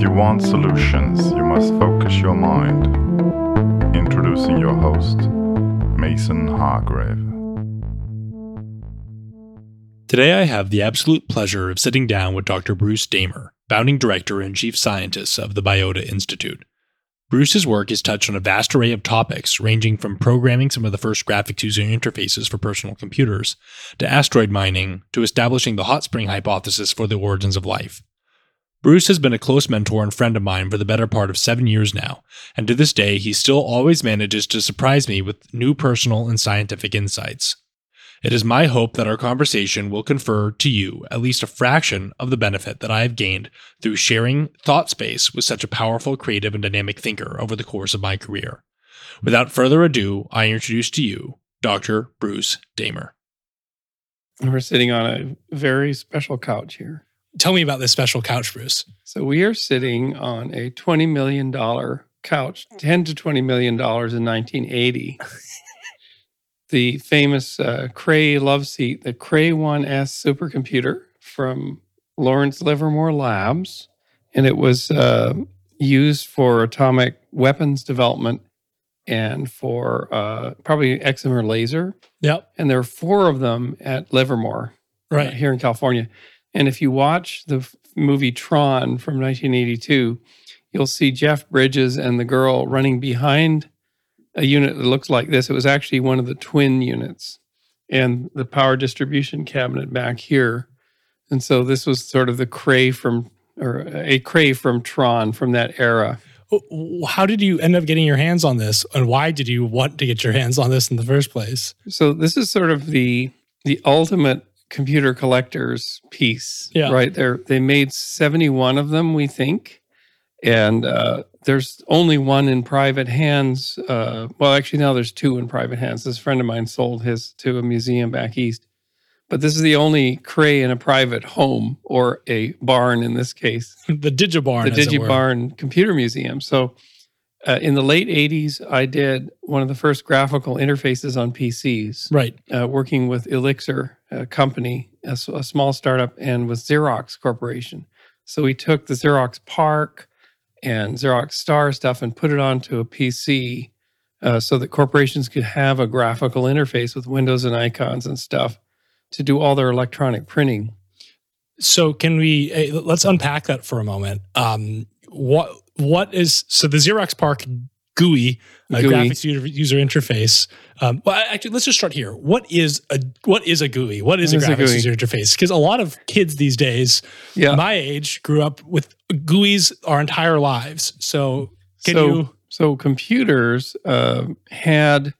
If you want solutions, you must focus your mind. Introducing your host, Mason Hargrave. Today, I have the absolute pleasure of sitting down with Dr. Bruce Damer, founding director and chief scientist of the Biota Institute. Bruce's work has touched on a vast array of topics, ranging from programming some of the first graphics user interfaces for personal computers, to asteroid mining, to establishing the hot spring hypothesis for the origins of life. Bruce has been a close mentor and friend of mine for the better part of seven years now, and to this day, he still always manages to surprise me with new personal and scientific insights. It is my hope that our conversation will confer to you at least a fraction of the benefit that I have gained through sharing thought space with such a powerful, creative, and dynamic thinker over the course of my career. Without further ado, I introduce to you Dr. Bruce Damer. We're sitting on a very special couch here. Tell me about this special couch, Bruce. So we are sitting on a $20 million couch, 10 to $20 million in 1980. the famous uh, Cray love seat, the Cray 1S supercomputer from Lawrence Livermore Labs. And it was uh, used for atomic weapons development and for uh, probably excimer laser. Yep. And there are four of them at Livermore, uh, Right. here in California. And if you watch the movie Tron from 1982, you'll see Jeff Bridges and the girl running behind a unit that looks like this. It was actually one of the twin units and the power distribution cabinet back here. And so this was sort of the Cray from, or a Cray from Tron from that era. Oh, how did you end up getting your hands on this, and why did you want to get your hands on this in the first place? So this is sort of the the ultimate computer collectors piece, Yeah. right? There, they made seventy one of them, we think, and uh, there's only one in private hands. Uh, well, actually, now there's two in private hands. This friend of mine sold his to a museum back east, but this is the only Cray in a private home or a barn in this case the Digibarn. the as it were. DigiBarn Computer Museum. So, uh, in the late '80s, I did one of the first graphical interfaces on PCs, Right. uh, working with Elixir, a company, a small startup, and with Xerox Corporation. So we took the Xerox PARC and Xerox Star stuff and put it onto a PC, uh, so that corporations could have a graphical interface with windows and icons and stuff to do all their electronic printing. So can we eh, let's unpack that for a moment? Um, what what is so the Xerox PARC GUI, uh, GUI. graphics user, user interface? Um, well, actually, let's just start here. What is a what is a GUI? What is What a is a graphics GUI? user interface? Because a lot of kids these days, Yeah. my age, grew up with GUIs our entire lives. So can so, you? So computers uh, had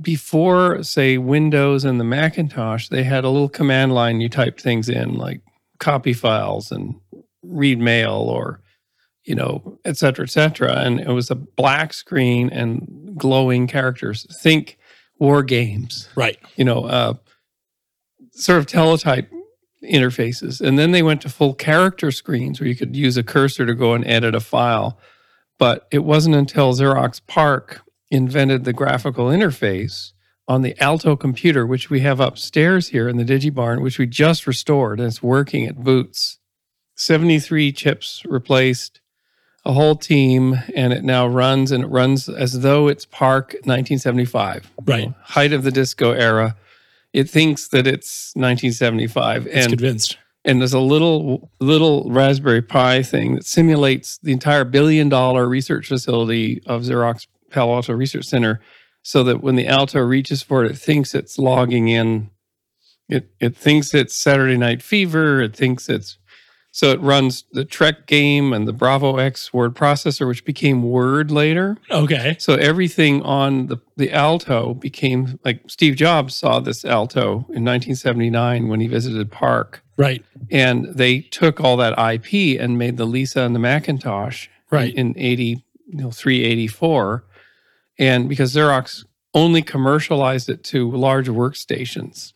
before, say, Windows and the Macintosh, they had a little command line you typed things in, like copy files and read mail, or you know, et cetera, et cetera. And it was a black screen and glowing characters. Think war games Right. you know, uh, sort of teletype interfaces. And then they went to full character screens where you could use a cursor to go and edit a file. But it wasn't until Xerox PARC invented the graphical interface on the Alto computer, which we have upstairs here in the DigiBarn, which we just restored and it's working at Boots. 73 chips replaced, a whole team, and it now runs and it runs as though it's PARC 1975 Right. height of the disco era. It thinks that it's 1975, It's and convinced. and there's a little little Raspberry Pi thing that simulates the entire billion dollar research facility of Xerox Palo Alto Research Center, so that when the Alto reaches for it, it thinks it's logging in. It it thinks it's Saturday Night Fever. It thinks it's so it runs the Trek game and the Bravo X word processor, which became Word later. Okay. So everything on the, the Alto became like Steve Jobs saw this Alto in 1979 when he visited PARC. Right. And they took all that IP and made the Lisa and the Macintosh Right. in 80, you know, 384. And because Xerox only commercialized it to large workstations.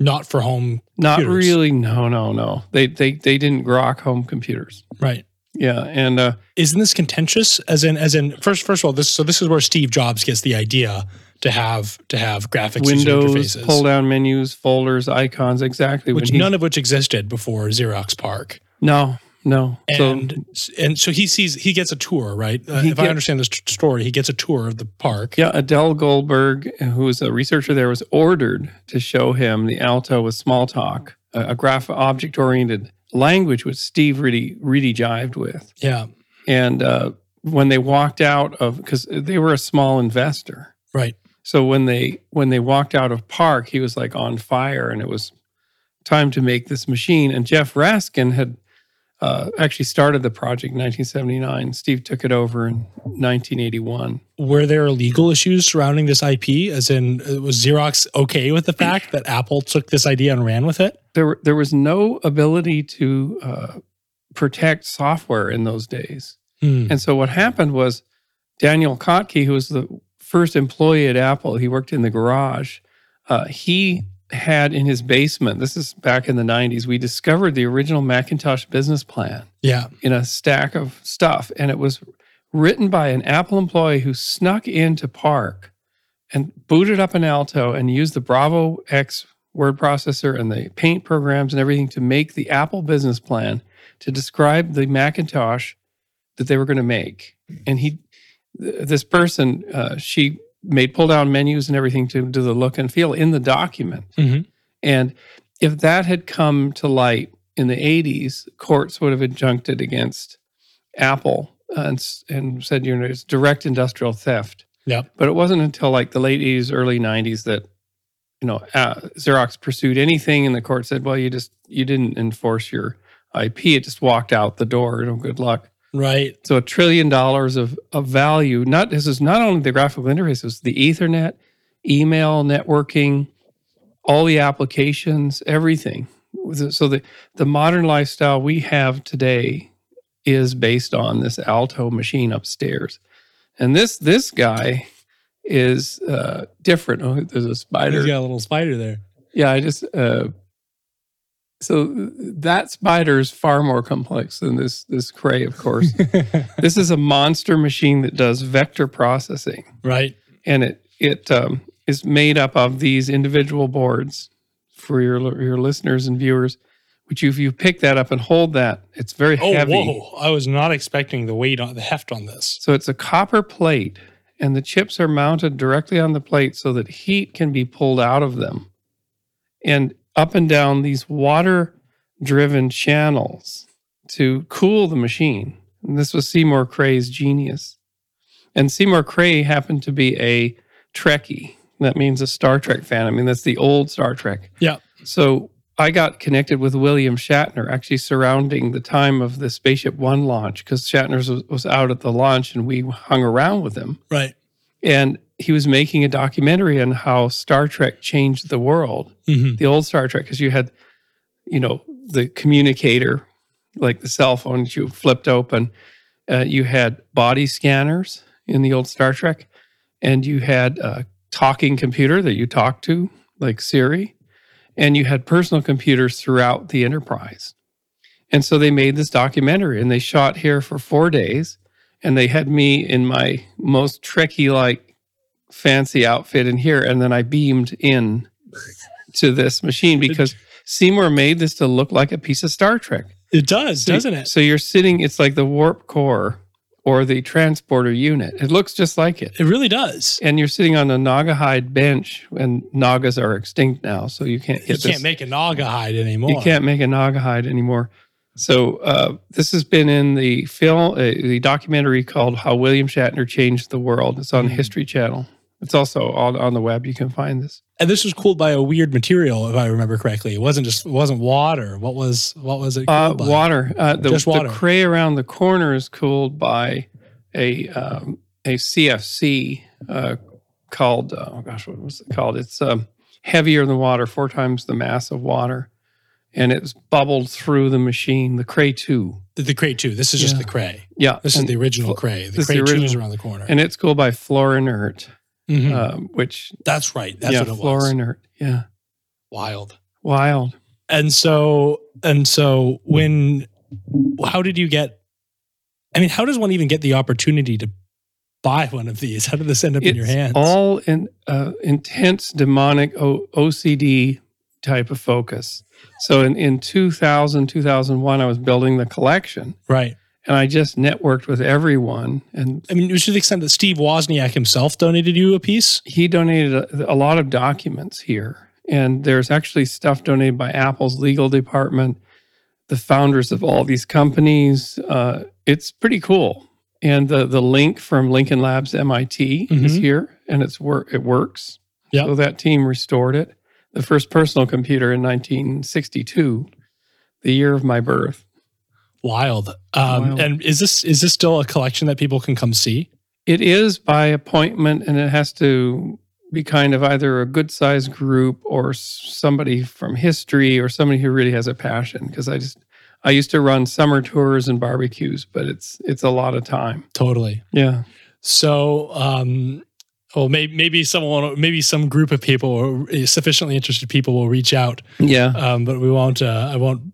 Not for home. Not Computers. really. No, no, no. They they they didn't grok home computers. Right. Yeah, and uh, isn't this contentious as in as in first first of all this so this is where steve jobs gets the idea to have to have graphics user Windows, interfaces pull down menus, folders, icons, exactly. which none of which existed before xerox PARC no, no. And and so he sees he gets a tour, right? Uh, if I understand this story, he gets a tour of the PARC. Yeah, Adele Goldberg, who was a researcher there, was ordered to show him the Alto with Smalltalk, a, a graph object oriented language, which Steve really, really jived with. Yeah. And uh, when they walked out of, because they were a small investor, Right. so when they when they walked out of PARC, he was like on fire, and it was time to make this machine. And Jeff Raskin had uh, actually started the project in 1979. Steve took it over in 1981. Were there legal issues surrounding this IP? As in, uh, was Xerox okay with the fact that Apple took this idea and ran with it? there there was no ability to uh, protect software in those days. Hmm. And so what happened was Daniel Kottke, who was the first employee at Apple, he worked in the garage. Uh, he had in his basement. This is back in the '90s. We discovered the original Macintosh business plan Yeah. in a stack of stuff, and it was written by an Apple employee who snuck into PARC and booted up an Alto and used the Bravo X word processor and the paint programs and everything to make the Apple business plan to describe the Macintosh that they were going to make. And he, this person, uh, she made pull down menus and everything to do the look and feel in the document. Mhm. And if that had come to light in the 80s, courts would have injuncted against Apple and, and said, you know, it's direct industrial theft. Yeah. But it wasn't until like the late 80s, early 90s that, you know, uh, Xerox pursued anything and the court said, well, you just, you didn't enforce your IP. It just walked out the door. You know, good luck. Right. So a trillion dollars of, of value. Not this is not only the graphical interface, it's the Ethernet, email, networking, all the applications, everything. So the the modern lifestyle we have today is based on this Alto machine upstairs, and this this guy is uh, different. Oh, there's a spider. He's got a little spider there. Yeah, I just uh so that spider is far more complex than this this cray, of course. this is a monster machine that does vector processing, right. and it it um, is made up of these individual boards for your your listeners and viewers. Which, if you pick that up and hold that, it's very Oh, heavy. whoa. I was not expecting the weight on the heft on this. So it's a copper plate, and the chips are mounted directly on the plate so that heat can be pulled out of them. And up and down these water driven channels to cool the machine. And this was Seymour Cray's genius. And Seymour Cray happened to be a Trekkie. That means a Star Trek fan. I mean, that's the old Star Trek. Yeah. So I got connected with William Shatner actually surrounding the time of the Spaceship One launch because Shatner was, was out at the launch and we hung around with him. Right. And he was making a documentary on how Star Trek changed the world, hmm the old Star Trek, because you had, you know, the communicator, like the cell phone that you flipped open. Uh, you had body scanners in the old Star Trek, and you had a talking computer that you talked to, like Siri, and you had personal computers throughout the enterprise. And so they made this documentary, and they shot here for four days, and they had me in my most Trekkie like fancy outfit in here, and then I beamed in to this machine because Seymour made this to look like a piece of Star Trek. It does, So- doesn't it? So you're sitting, it's like the warp core or the transporter unit. It looks just like it. It really does. And you're sitting on a Naugahyde bench, and Naugas are extinct now, so you can't get. You can't this. make a naga hide anymore. You can't make a Naugahyde anymore. So uh, this has been in the film, uh, the documentary called "How William Shatner Changed the World." It's on Mhm. History Channel. It's also on on the web. You can find this. And this was cooled by a weird material, if I remember correctly. It wasn't just it wasn't water. What was what was it? Uh, water. Uh, the, Just water. the cray around the corner is cooled by a um, a CFC uh, called uh, oh gosh, what was it called? It's um, heavier than water, four times the mass of water, and it's bubbled through the machine. The cray two. The, the Cray 2. This is just Yeah. the Cray. Yeah, This is the original Cray. The Cray 2 is around the corner. and it's cooled by Fluorinert, Mhm. um, which That's right. That's yeah, what it was. Yeah, Wild. wild. And so and so when how did you get I mean, how does one even get the opportunity to buy one of these? How did this end up in your hands? all in uh, intense demonic o- OCD type of focus. So in, in 2000, 2001, I was building the collection Right. And I just networked with everyone. And I mean, to the extent that Steve Wozniak himself donated you a piece. he donated a, a lot of documents here. And there's actually stuff donated by Apple's legal department, the founders of all these companies. Uh, it's pretty cool. And the, the LINC from Lincoln Labs MIT is Mhm. here and it's wor- it works. Yep. So that team restored it. The first personal computer in 1962, the year of my birth. Wild. Um, Wild. And is this is this still a collection that people can come see? It is by appointment, and it has to be kind of either a good sized group or somebody from history or somebody who really has a passion. Because I just I used to run summer tours and barbecues, but it's it's a lot of time. Totally. Yeah, So, um, well, maybe maybe someone, maybe some group of people, or sufficiently interested people, will reach out. yeah, Um, but we won't. Uh, I won't.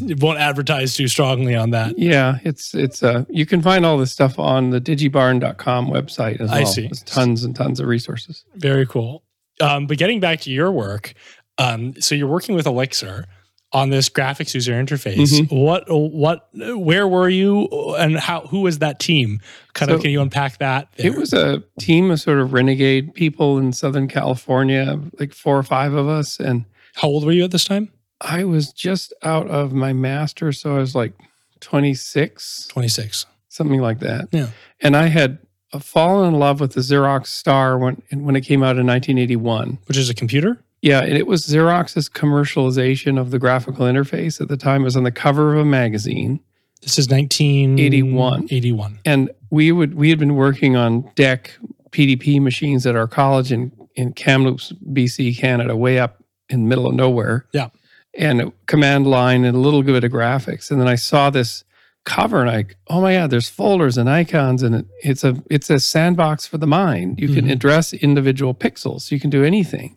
It won't advertise too strongly on that. yeah. It's it's uh you can find all this stuff on the digibarn.com website as well. I see. There's tons and tons of resources. Very cool. Um, but getting back to your work, um, so you're working with Elixir on this graphics user interface. Mm-hmm. What, what, where were you, and how? Who was that team? Kind of, can you unpack that? It was a team of sort of renegade people in Southern California, like four or five of us, and How old were you at this time? I was just out of my master, so I was like 26, Twenty six. something like that. Yeah. And I had uh, fallen in love with the Xerox Star when when it came out in 1981. Which is a computer. Yeah, and it was Xerox's commercialization of the graphical interface at the time. It was on the cover of a magazine, This is 1981. 81. 81. and we would we had been working on DEC PDP machines at our college in in Kamloops, BC, Canada, way up in the middle of nowhere. Yeah. And command line and a little bit of graphics. And then I saw this cover and I, oh my God, there's folders and icons and it, it's a it's a sandbox for the mind. You can Mhm. address individual pixels. You can do anything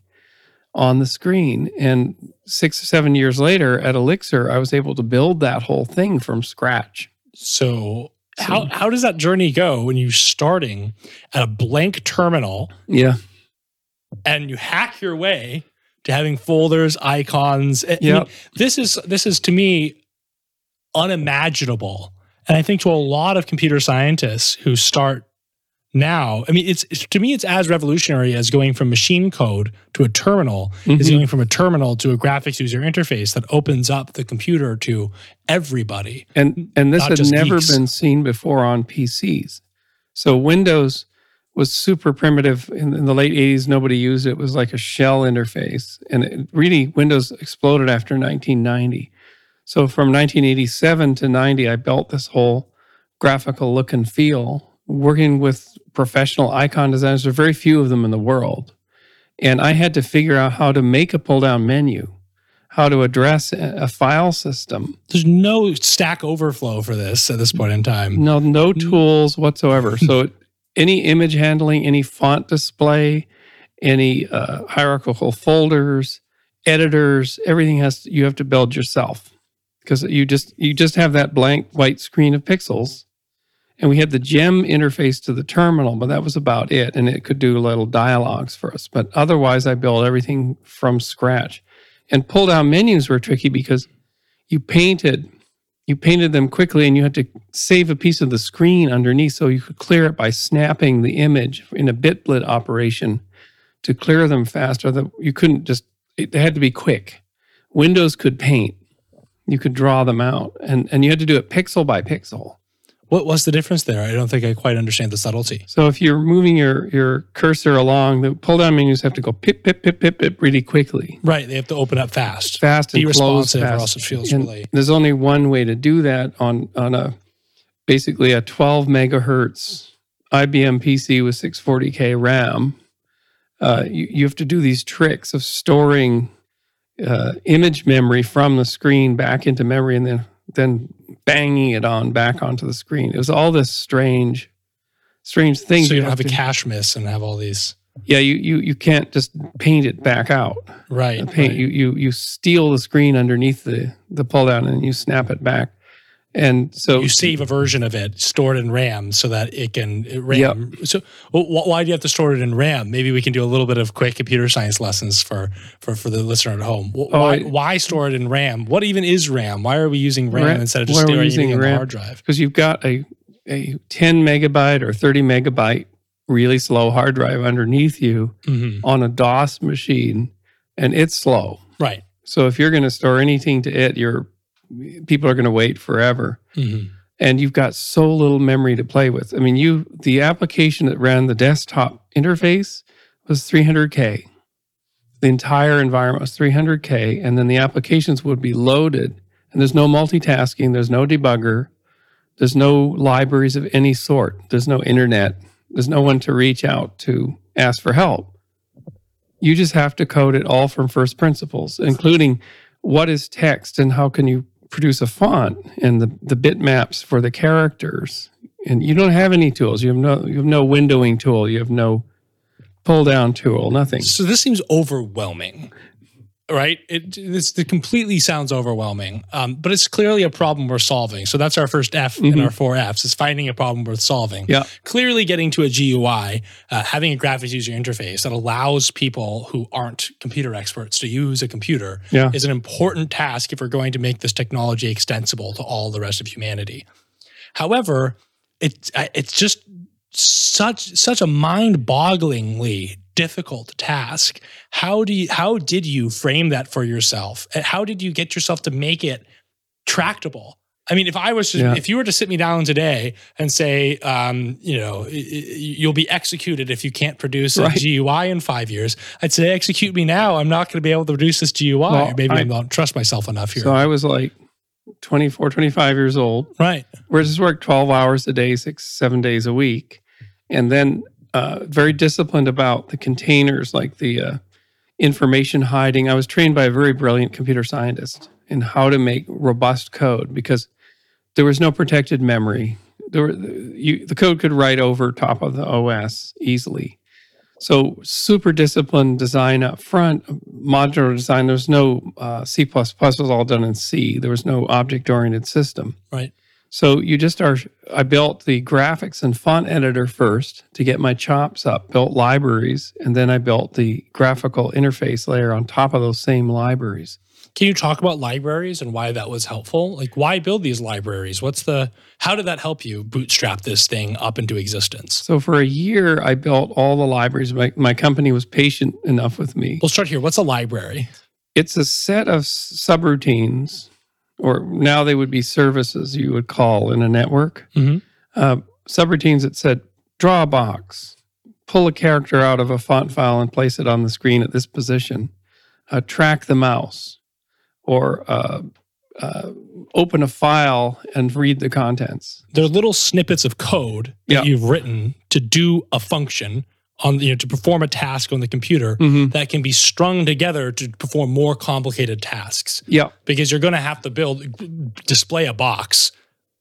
on the screen. And six or seven years later at Elixir, I was able to build that whole thing from scratch. So, how, how does that journey go when you're starting at a blank terminal Yeah. and you hack your way to having folders, icons? I- I mean, this is this is to me unimaginable, and I think to a lot of computer scientists who start now. I mean, it's to me it's as revolutionary as going from machine code to a terminal is Mhm. going from a terminal to a graphics user interface that opens up the computer to everybody. And and this had never geeks. been seen before on PCs. So Windows was super primitive in, in the late 80s. Nobody used it. It was like a shell interface. And it really, Windows exploded after 1990. So from 1987 to 90, I built this whole graphical look and feel, working with professional icon designers. There are very few of them in the world. And I had to figure out how to make a pull down menu, how to address a, a file system. There's no Stack Overflow for this at this point in time. No, no mm-hmm. tools whatsoever. So any image handling, any font display, any uh, hierarchical folders, editors, everything has you have to build yourself because you just you just have that blank white screen of pixels. And we had the gem interface to the terminal, but that was about it. And it could do little dialogues for us. But otherwise, I built everything from scratch. And pull down menus were tricky because you painted you painted them quickly and you had to save a piece of the screen underneath so you could clear it by snapping the image in a bitblit operation to clear them faster. That you couldn't just it had to be quick. Windows could paint. You could draw them out and and you had to do it pixel by pixel What was the difference there? I don't think I quite understand the subtlety. so if you're moving your your cursor along the pull down menus have to go pip pip pip pip pip really quickly Right, they have to open up fast. fast and Be responsive, or else it feels And really. There's only one way to do that on on a basically a 12 megahertz IBM PC with 640k RAM. Uh, you, you have to do these tricks of storing uh, image memory from the screen back into memory and then then banging it on back onto the screen. It was all this strange, strange things. So you don't have a to- cache miss and have all these. Yeah, you, you you can't just paint it back out Right. the paint. right. You you you steal the screen underneath the the pull down and you snap it back. And so you save a version of it stored in RAM so that it can it RAM. So wh- why do you have to store it in RAM? Maybe we can do a little bit of quick computer science lessons for for, for the listener at home. Oh, why, I- why store it in RAM? What even is RAM? Why are we using RAM, RAM instead of just why are we storing using it in the hard drive? because you've got a a 10 megabyte or 30 megabyte really slow hard drive underneath you hmm on a DOS machine, and it's slow. Right. So if you're going to store anything to it, you're people are going to wait forever. hmm and you've got so little memory to play with. I mean, you the application that ran the desktop interface was 300k. The entire environment was 300k, and then the applications would be loaded. And there's no multitasking. There's no debugger. There's no libraries of any sort. There's no internet. There's no one to reach out to ask for help. You just have to code it all from first principles, including what is text and how can you produce a font and the, the bitmaps for the characters. And you don't have any tools. You have no you have no windowing tool. You have no pull down tool. Nothing. So this seems overwhelming, right? It this it completely sounds overwhelming, um, but it's clearly a problem we're solving. So that's our first F in Mhm. our four Fs is finding a problem worth solving. Yeah. Clearly, getting to a GUI, uh, having a graphics user interface that allows people who aren't computer experts to use a computer Yeah. is an important task if we're going to make this technology extensible to all the rest of humanity. However, it's it's just such such a mind-bogglingly difficult task. How do you how did you frame that for yourself? And how did you get yourself to make it tractable? I mean, if I was to, Yeah. if you were to sit me down today and say, um, you know, you'll be executed if you can't produce a GUI in five years, I'd say, execute me now. I'm not going to be able to produce this GUI. Well, Maybe I, I- don't trust myself enough here. So I was like 24, 25 years old. right. Where just work 12 hours a day, six, seven days a week. And then uh, very disciplined about the containers, like the uh, information hiding. I was trained by a very brilliant computer scientist in how to make robust code because there was no protected memory. There were, you, the code could write over top of the OS easily. So super disciplined design up front, modular design. There's no uh, C++ was all done in C. There was no object oriented system. Right. So you just are. I built the graphics and font editor first to get my chops up. Built libraries, and then I built the graphical interface layer on top of those same libraries. Can you talk about libraries and why that was helpful? Like, why build these libraries? What's the, how did that help you bootstrap this thing up into existence? So for a year, I built all the libraries. My, my company was patient enough with me. We'll start here. What's a library? It's a set of subroutines, or now they would be services you would call in a network. Mhm. Uh, subroutines that said, draw a box, pull a character out of a font file and place it on the screen at this position, uh, track the mouse, or uh, uh, open a file and read the contents. They're little snippets of code that Yeah. you've written to do a function on, you know, to perform a task on the computer Mm-hmm. that can be strung together to perform more complicated tasks. Yeah, Because you're going to have to build, display a box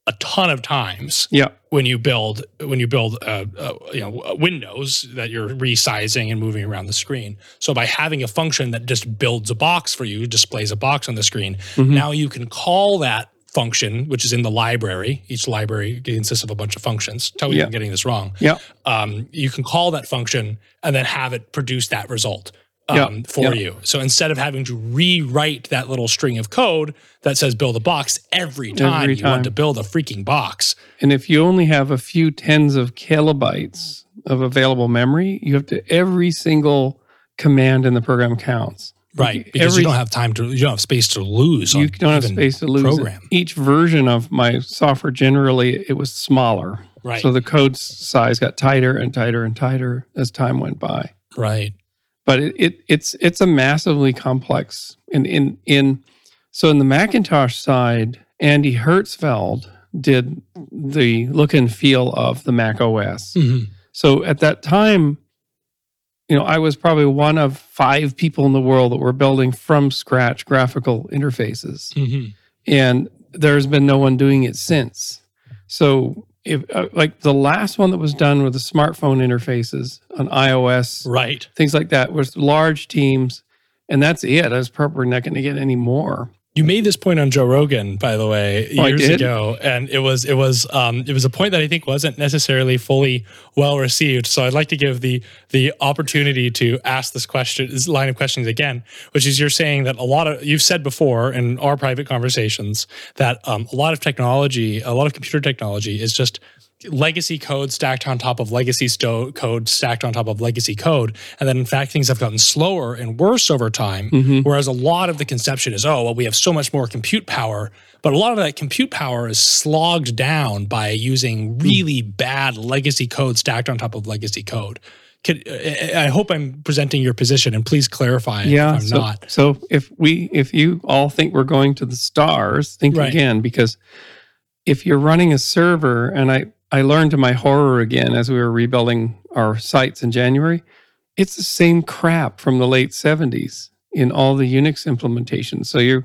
a ton of times yeah, when you build when you build uh, uh, you know uh, windows that you're resizing and moving around the screen. So by having a function that just builds a box for you, displays a box on the screen, Mhm. now you can call that function, which is in the library. Each library consists of a bunch of functions. Tell me if Yeah. I'm getting this wrong. yeah, Um, you can call that function and then have it produce that result. Um, Yeah. For Yeah. you. So instead of having to rewrite that little string of code that says build a box every time Every you want to build a freaking box, And if you only have a few tens of kilobytes of available memory, you have to every single command in the program counts. Right, because Every- you don't have time to, you don't have space to lose. You on don't have space to lose. program. Each version of my software generally it was smaller. Right, So the code size got tighter and tighter and tighter as time went by. right, But it, it it's it's a massively complex in in in so in the Macintosh side, Andy Hertzfeld did the look and feel of the Mac OS. Mhm. So at that time, you know, I was probably one of five people in the world that were building from scratch graphical interfaces, Mhm. and there's been no one doing it since. So, if uh, like the last one that was done with the smartphone interfaces on iOS, right. things like that, was large teams, and that's it. I was probably not going to get any more. You made this point on Joe Rogan, by the way, Oh, years ago, and it was it was um, it was a point that I think wasn't necessarily fully well received. So I'd like to give the the opportunity to ask this question, this line of questions again, which is you're saying that a lot of you've said before in our private conversations that um, a lot of technology, a lot of computer technology, is just legacy code stacked on top of legacy sto- code stacked on top of legacy code and then in fact things have gotten slower and worse over time Mhm. whereas a lot of the conception is oh well we have so much more compute power but a lot of that compute power is slogged down by using really bad legacy code stacked on top of legacy code Could, I I hope I'm presenting your position, and please clarify yeah if I'm so, not. so if we if you all think we're going to the stars think Right. again because if you're running a server and i i learned to my horror again as we were rebuilding our sites in january it's the same crap from the late 70s in all the unix implementations so you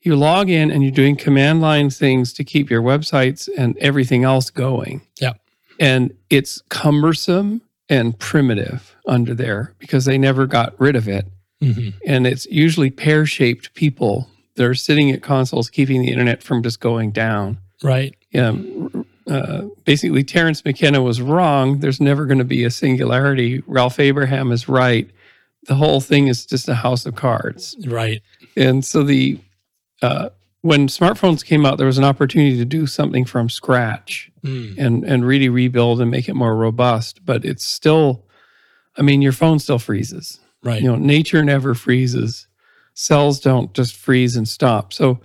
you log in and you're doing command line things to keep your websites and everything else going Yeah. and it's cumbersome and primitive under there because they never got rid of it Mhm. and it's usually pear-shaped people that are sitting at consoles keeping the internet from just going down. Right. Um, uh, basically, Terence McKenna was wrong. There's never going to be a singularity. Ralph Abraham is right. The whole thing is just a house of cards. Right. And so the uh, when smartphones came out, there was an opportunity to do something from scratch Mm. and and really rebuild and make it more robust. But it's still, I mean, your phone still freezes Right. you know nature never freezes cells don't just freeze and stop so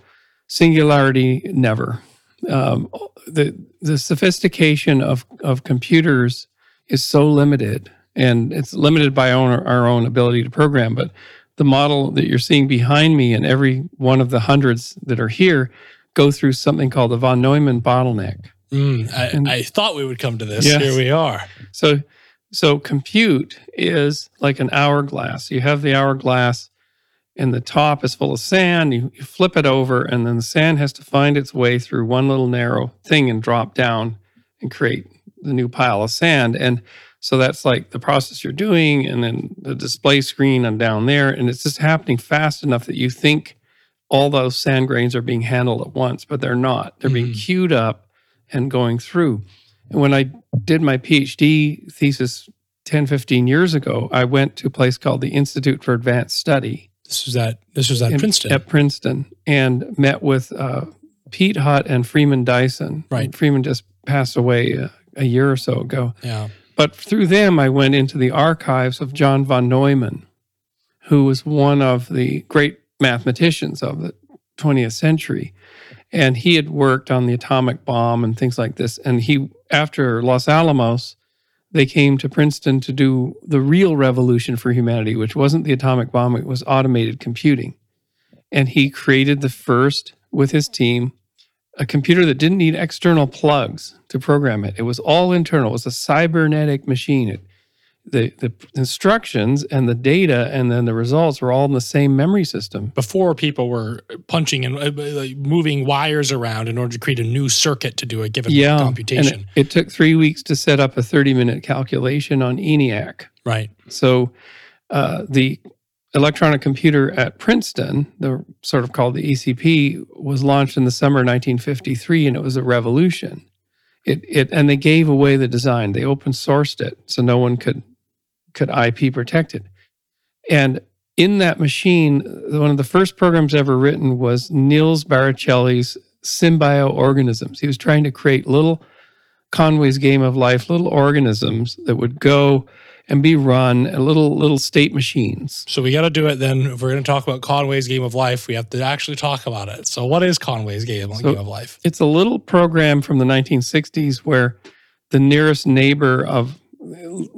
singularity never um, the the sophistication of of computers is so limited and it's limited by our, our own ability to program but the model that you're seeing behind me and every one of the hundreds that are here go through something called the von neumann bottleneck Mm. I, And- I thought we would come to this. Yes. Here we are. So, so compute is like an hourglass. You have the hourglass, and the top is full of sand. You, you flip it over, and then the sand has to find its way through one little narrow thing and drop down and create the new pile of sand. And so that's like the process you're doing, and then the display screen and down there, and it's just happening fast enough that you think all those sand grains are being handled at once, but they're not. They're being Mhm. queued up and going through. And when I did my PhD thesis 10, 15 years ago, I went to a place called the Institute for Advanced Study This was at this was at in- Princeton. at Princeton and met with uh, Piet Hut and Freeman Dyson. Right. Freeman just passed away a, a year or so ago. Yeah. But through them, I went into the archives of John von Neumann, who was one of the great mathematicians of the 20th century. And he had worked on the atomic bomb and things like this. And he, after Los Alamos, they came to Princeton to do the real revolution for humanity, which wasn't the atomic bomb, it was automated computing. And he created the first, with his team, a computer that didn't need external plugs to program it. It was all internal. It was a cybernetic machine. It, the the instructions and the data and then the results were all in the same memory system. Before people were punching and uh, like, moving wires around in order to create a new circuit to do a given Yeah, computation. And it, it took three weeks to set up a 30 minute calculation on ENIAC. right. So uh, the electronic computer at Princeton, the sort of called the ECP, was launched in the summer of 1953, and it was a revolution. It, it and they gave away the design. They open sourced it, so no one could could IP protect it. And in that machine, one of the first programs ever written was Nils Barricelli's symbioorganisms. He was trying to create little Conway's game of life, little organisms that would go and be run, uh, little little state machines. So we got to do it then. If we're going to talk about Conway's Game of Life, we have to actually talk about it. So what is Conway's Game, So- game of Life? It's a little program from the 1960s where the nearest neighbor of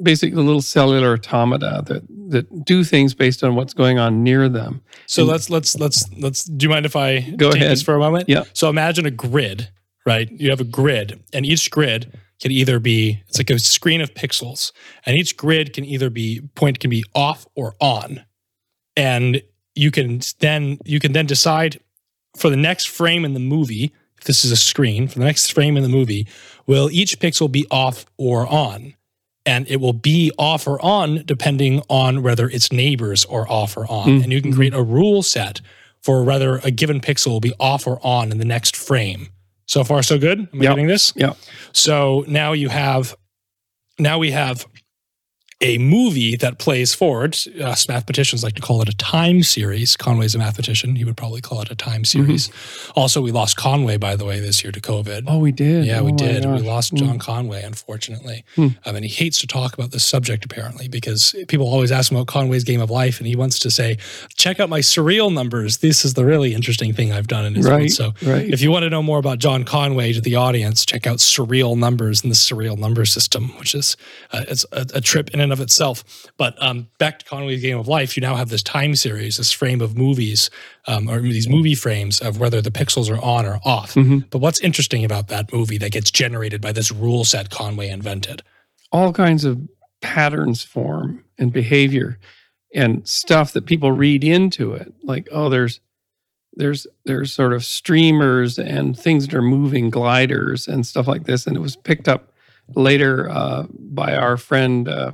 basically little cellular automata that that do things based on what's going on near them. So And- let's let's let's let's. Do you mind if I Go ahead. this for a moment? Yeah. So imagine a grid, right? You have a grid, and each grid can either be it's like a screen of pixels, and each grid can either be point can be off or on, and you can then you can then decide for the next frame in the movie. If this is a screen for the next frame in the movie, will each pixel be off or on? And it will be off or on depending on whether its neighbors are off or on. Mm, And you can create a rule set for whether a given pixel will be off or on in the next frame. So far, so good. Am I Yep. getting this? Yeah. So now you have, now we have a movie that plays forward. Us mathematicians like to call it a time series. Conway's a mathematician. He would probably call it a time series. Also, we lost Conway, by the way, this year to COVID. Oh, we did. Yeah, Oh we did. We lost Mm. John Conway, unfortunately. Hmm. Um, and he hates to talk about this subject, apparently, because people always ask him about Conway's game of life, and he wants to say, check out my surreal numbers. This is the really interesting thing I've done in his Right. world. So right. if you want to know more about John Conway to the audience, check out Surreal Numbers and the Surreal Number System, which is uh, it's a, a trip in and of itself. But um, back to Conway's Game of Life, you now have this time series, this frame of movies, um, or these movie frames of whether the pixels are on or off. Mhm. But what's interesting about that movie that gets generated by this rule set Conway invented? all kinds of patterns form and behavior and stuff that people read into it like oh there's there's there's sort of streamers and things that are moving gliders and stuff like this and it was picked up later uh, by our friend uh,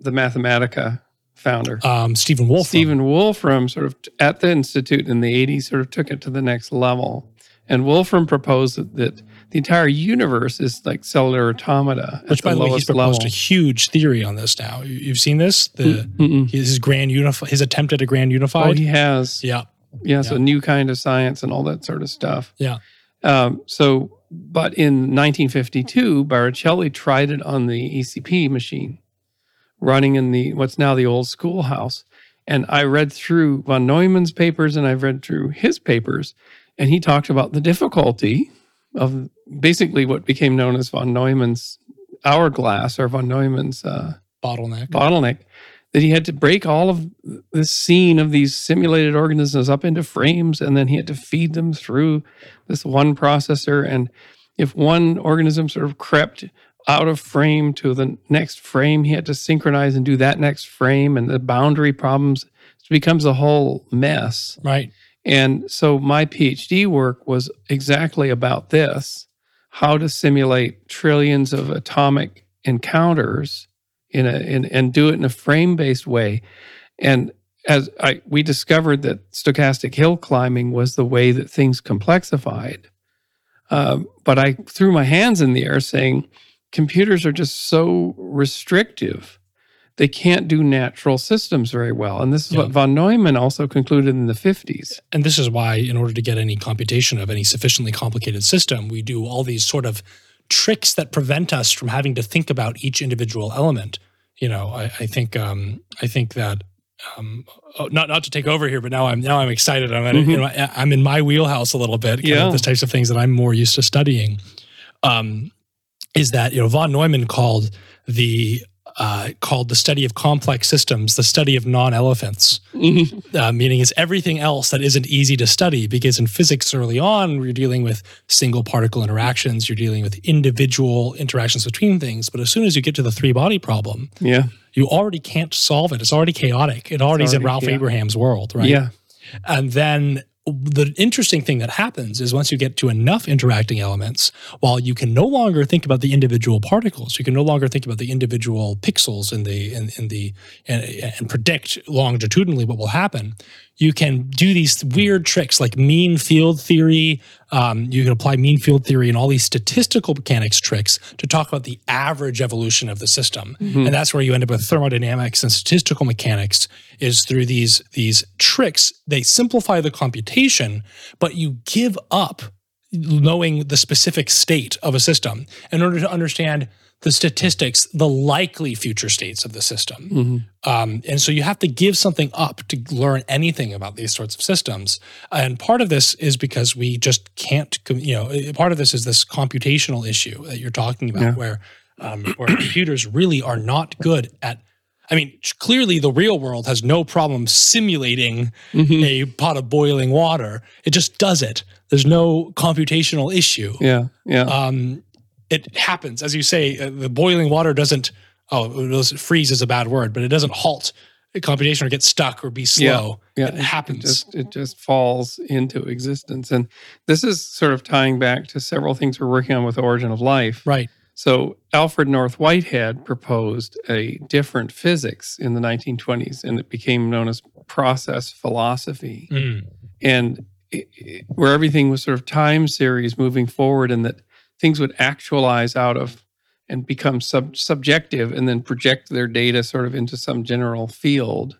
the mathematica founder Um, Stephen Wolfram. Stephen Wolfram sort of at the institute in the 80s sort of took it to the next level. And Wolfram proposed that, that the entire universe is like cellular automata. which, by the way, he's proposed level. a huge theory on this now. You- You've seen this? The Mm-mm. his grand unif- his attempt at a grand Oh, unified. he has. yeah, Yes, Yeah. a new kind of science and all that sort of stuff. Yeah. Um, so, but in 1952, Barricelli tried it on the ECP machine, running in the what's now the old schoolhouse. And I read through von Neumann's papers and I've read through his papers, and he talked about the difficulty of basically what became known as von Neumann's hourglass or von Neumann's uh, bottleneck. bottleneck that he had to break all of the scene of these simulated organisms up into frames and then he had to feed them through this one processor and if one organism sort of crept out of frame to the next frame he had to synchronize and do that next frame and the boundary problems it becomes a whole mess right. and so my PhD work was exactly about this how to simulate trillions of atomic encounters in a in, and do it in a frame based way. And as I we discovered that stochastic hill climbing was the way that things complexified. Um, but I threw my hands in the air saying computers are just so restrictive. They can't do natural systems very well. And this is Yeah. what von Neumann also concluded in the 50s. And this is why, in order to get any computation of any sufficiently complicated system, we do all these sort of tricks that prevent us from having to think about each individual element. You know, I, I think um, I think that um, oh, not not to take over here, but now I'm now I'm excited. I'm in, Mhm. in my, I'm in my wheelhouse a little bit. kind of Yeah. the types of things that I'm more used to studying. Um, is that you know von Neumann called the uh, called the study of complex systems the study of non-elephants uh, meaning is everything else that isn't easy to study because in physics early on we're dealing with single particle interactions you're dealing with individual interactions between things but as soon as you get to the three body problem yeah. you already can't solve it it's already chaotic it already is in ralph chaotic. abraham's world right Yeah. and then the interesting thing that happens is once you get to enough interacting elements, while you can no longer think about the individual particles, you can no longer think about the individual pixels in the in, in the and, and predict longitudinally what will happen. You can do these weird tricks like mean field theory. Um, you can apply mean field theory and all these statistical mechanics tricks to talk about the average evolution of the system Mhm. and that's where you end up with thermodynamics and statistical mechanics is through these these tricks they simplify the computation but you give up knowing the specific state of a system in order to understand the statistics the likely future states of the system Mhm. um, and so you have to give something up to learn anything about these sorts of systems. And part of this is because we just can't, you know, part of this is this computational issue that you're talking about, Yeah. where um, where computers really are not good at. I mean, clearly the real world has no problem simulating Mhm. a pot of boiling water. It just does it. There's no computational issue Yeah. Yeah. um, it happens, as you say. Uh, the boiling water doesn't. Oh, freeze is a bad word, but it doesn't halt a computation or get stuck or be slow. yeah. it happens. It just, it just falls into existence. And this is sort of tying back to several things we're working on with Origin of Life. right. So Alfred North Whitehead proposed a different physics in the 1920s, and it became known as process philosophy. Mm. and it, it- where everything was sort of time series moving forward, and that things would actualize out of and become sub- subjective, and then project their data sort of into some general field.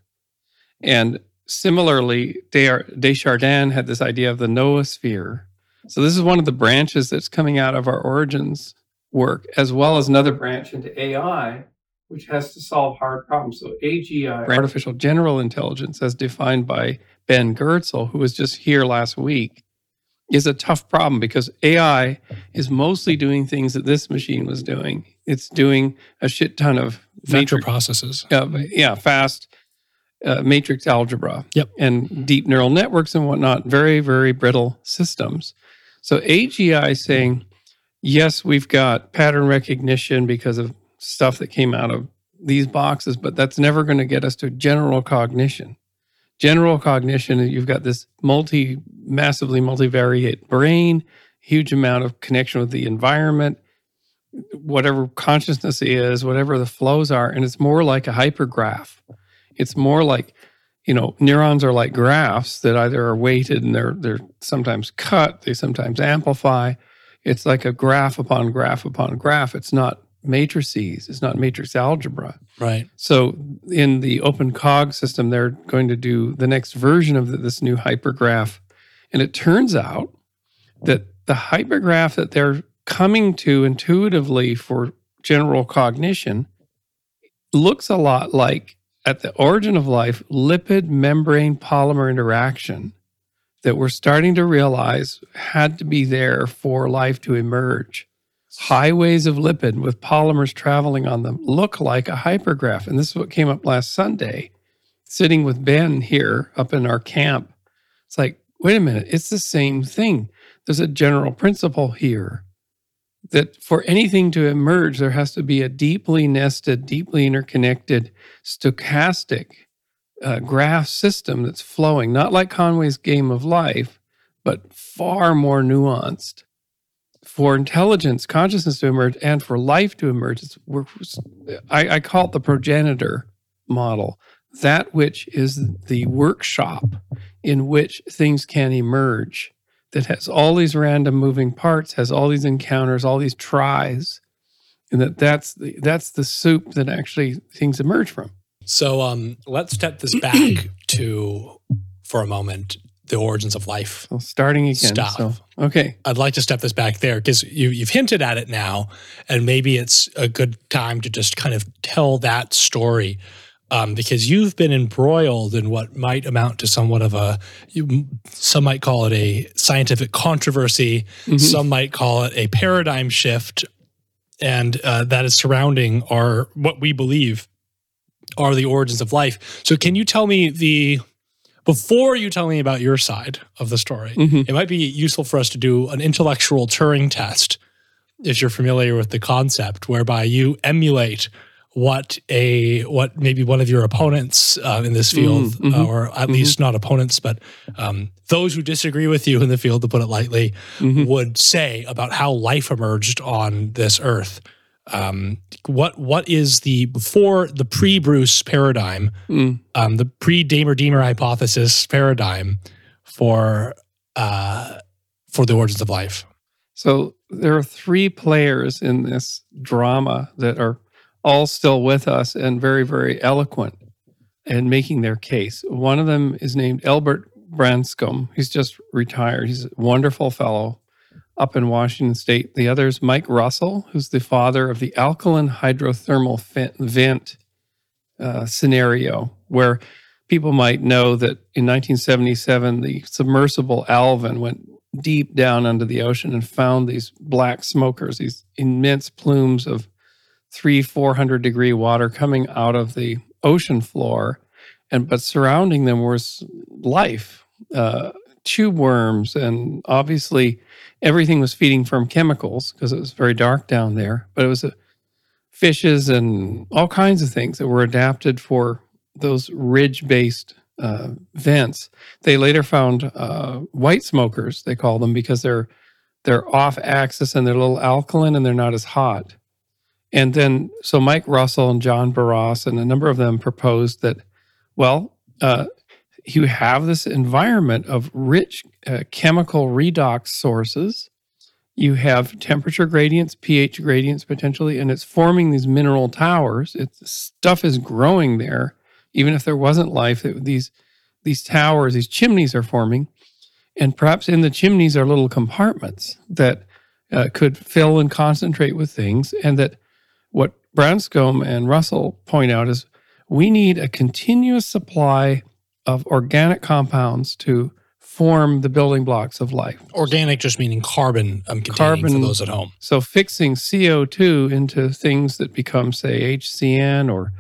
And similarly, Des- de Chardin had this idea of the noosphere. So this is one of the branches that's coming out of our origins work, as well as another branch into AI, which has to solve hard problems. So AGI, artificial general intelligence, as defined by Ben Goertzel, who was just here last week, is a tough problem because AI is mostly doing things that this machine was doing. It's doing a shit ton of Vector matrix, processes. uh, yeah, fast uh, matrix algebra Yep. and deep neural networks and whatnot, very, very brittle systems. So AGI saying, yes, we've got pattern recognition because of stuff that came out of these boxes, but that's never going to get us to general cognition. General cognition, you've got this multi, massively multivariate brain, huge amount of connection with the environment, whatever consciousness is, whatever the flows are, and it's more like a hypergraph. It's more like, you know, neurons are like graphs that either are weighted and they're they're sometimes cut, they sometimes amplify. It's like a graph upon graph upon graph. It's not matrices. It's not matrix algebra. Right. So in the OpenCog system, they're going to do the next version of this new hypergraph. And it turns out that the hypergraph that they're coming to intuitively for general cognition looks a lot like at the origin of life lipid membrane polymer interaction that we're starting to realize had to be there for life to emerge highways of lipid with polymers traveling on them look like a hypergraph. And this is what came up last Sunday, sitting with Ben here up in our camp. It's like, wait a minute, it's the same thing. There's a general principle here that for anything to emerge, there has to be a deeply nested, deeply interconnected, stochastic uh, graph system that's flowing, not like Conway's game of life, but far more nuanced for intelligence, consciousness to emerge, and for life to emerge. It's, we're, I, I call it the progenitor model, that which is the workshop in which things can emerge, that has all these random moving parts, has all these encounters, all these tries, and that that's the, that's the soup that actually things emerge from. So um, let's step this back to, for a moment, the origins of life. Starting again. Stop. So, okay. I'd like to step this back there because you, you've hinted at it now, and maybe it's a good time to just kind of tell that story. Um, because you've been embroiled in what might amount to somewhat of a, you, some might call it a scientific controversy, Mhm. some might call it a paradigm shift, and uh, that is surrounding our what we believe are the origins of life. So, can you tell me the before you tell me about your side of the story? Mhm. It might be useful for us to do an intellectual Turing test, if you're familiar with the concept, whereby you emulate what a what maybe one of your opponents uh, in this field, Mm, mhm, uh, or at mhm. least not opponents, but um, those who disagree with you in the field, to put it lightly, Mhm. would say about how life emerged on this earth. Um, what what is the before the pre Bruce paradigm, Mm. um, the pre Damer Deamer hypothesis paradigm for uh, for the origins of life? So there are three players in this drama that are all still with us and very, very eloquent and making their case. One of them is named Elbert Branscomb. He's just retired. He's a wonderful fellow up in Washington State. The other is Mike Russell, who's the father of the alkaline hydrothermal vent uh, scenario, where people might know that in 1977, the submersible Alvin went deep down under the ocean and found these black smokers, these immense plumes of three, 400 degree water coming out of the ocean floor. And but surrounding them was life, uh, tube worms, and obviously everything was feeding from chemicals because it was very dark down there. But it was uh, fishes and all kinds of things that were adapted for those ridge based uh, vents. They later found uh, white smokers, they call them, because they're they're off axis and they're a little alkaline and they're not as hot. And then, so Mike Russell and John Baross and a number of them proposed that, well, uh, you have this environment of rich uh, chemical redox sources. You have temperature gradients, pH gradients potentially, and it's forming these mineral towers. It's stuff is growing there, even if there wasn't life. It, these these towers, these chimneys are forming, and perhaps in the chimneys are little compartments that uh, could fill and concentrate with things, and that what Branscomb and Russell point out is we need a continuous supply of organic compounds to form the building blocks of life. Organic just meaning carbon um, Carbon- for those at home. So fixing CO2 into things that become, say, HCN or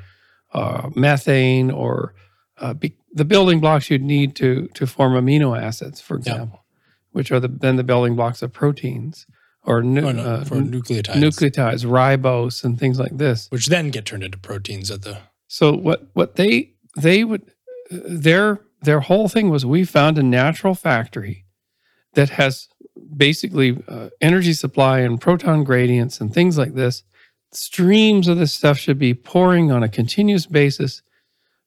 uh, methane or uh, be, the building blocks you'd need to to form amino acids, for Yeah. example, which are the, then the building blocks of proteins or nu- Oh, no, uh, for nucleotides, nucleotides, ribose, and things like this. which then get turned into proteins at the So what what they they would their their whole thing was we found a natural factory that has basically uh, energy supply and proton gradients and things like this. Streams of this stuff should be pouring on a continuous basis,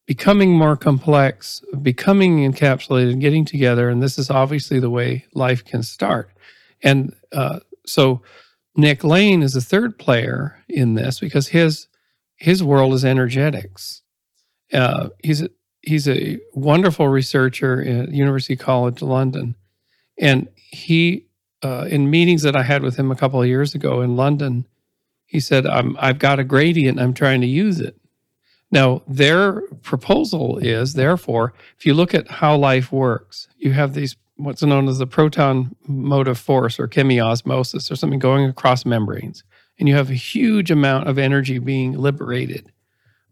becoming more complex, becoming encapsulated, getting together, and this is obviously the way life can start. And uh, so Nick Lane is a third player in this because his his world is energetics. Uh, he's he's a wonderful researcher at University College London, and he uh, in meetings that I had with him a couple of years ago in London, he said, I'm, "I've got a gradient. I'm trying to use it." Now, their proposal is, therefore, if you look at how life works, you have these what's known as the proton motive force or chemiosmosis or something going across membranes and you have a huge amount of energy being liberated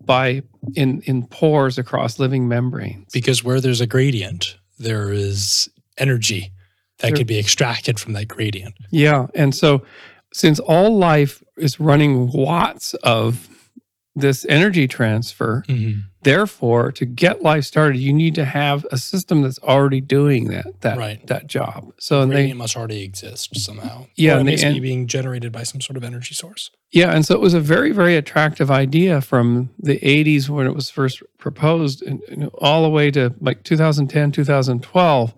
by in in pores across living membranes. because where there's a gradient, there is energy that There- could be extracted from that gradient. Yeah, and so since all life is running watts of this energy transfer, therefore to get life started, you need to have a system that's already doing that that Right. that job. So and they must already exist somehow. Yeah, and it they- needs be and- being generated by some sort of energy source. Yeah, and so it was a very, very attractive idea from the 80s when it was first proposed, and know, all the way to like 2010, 2012.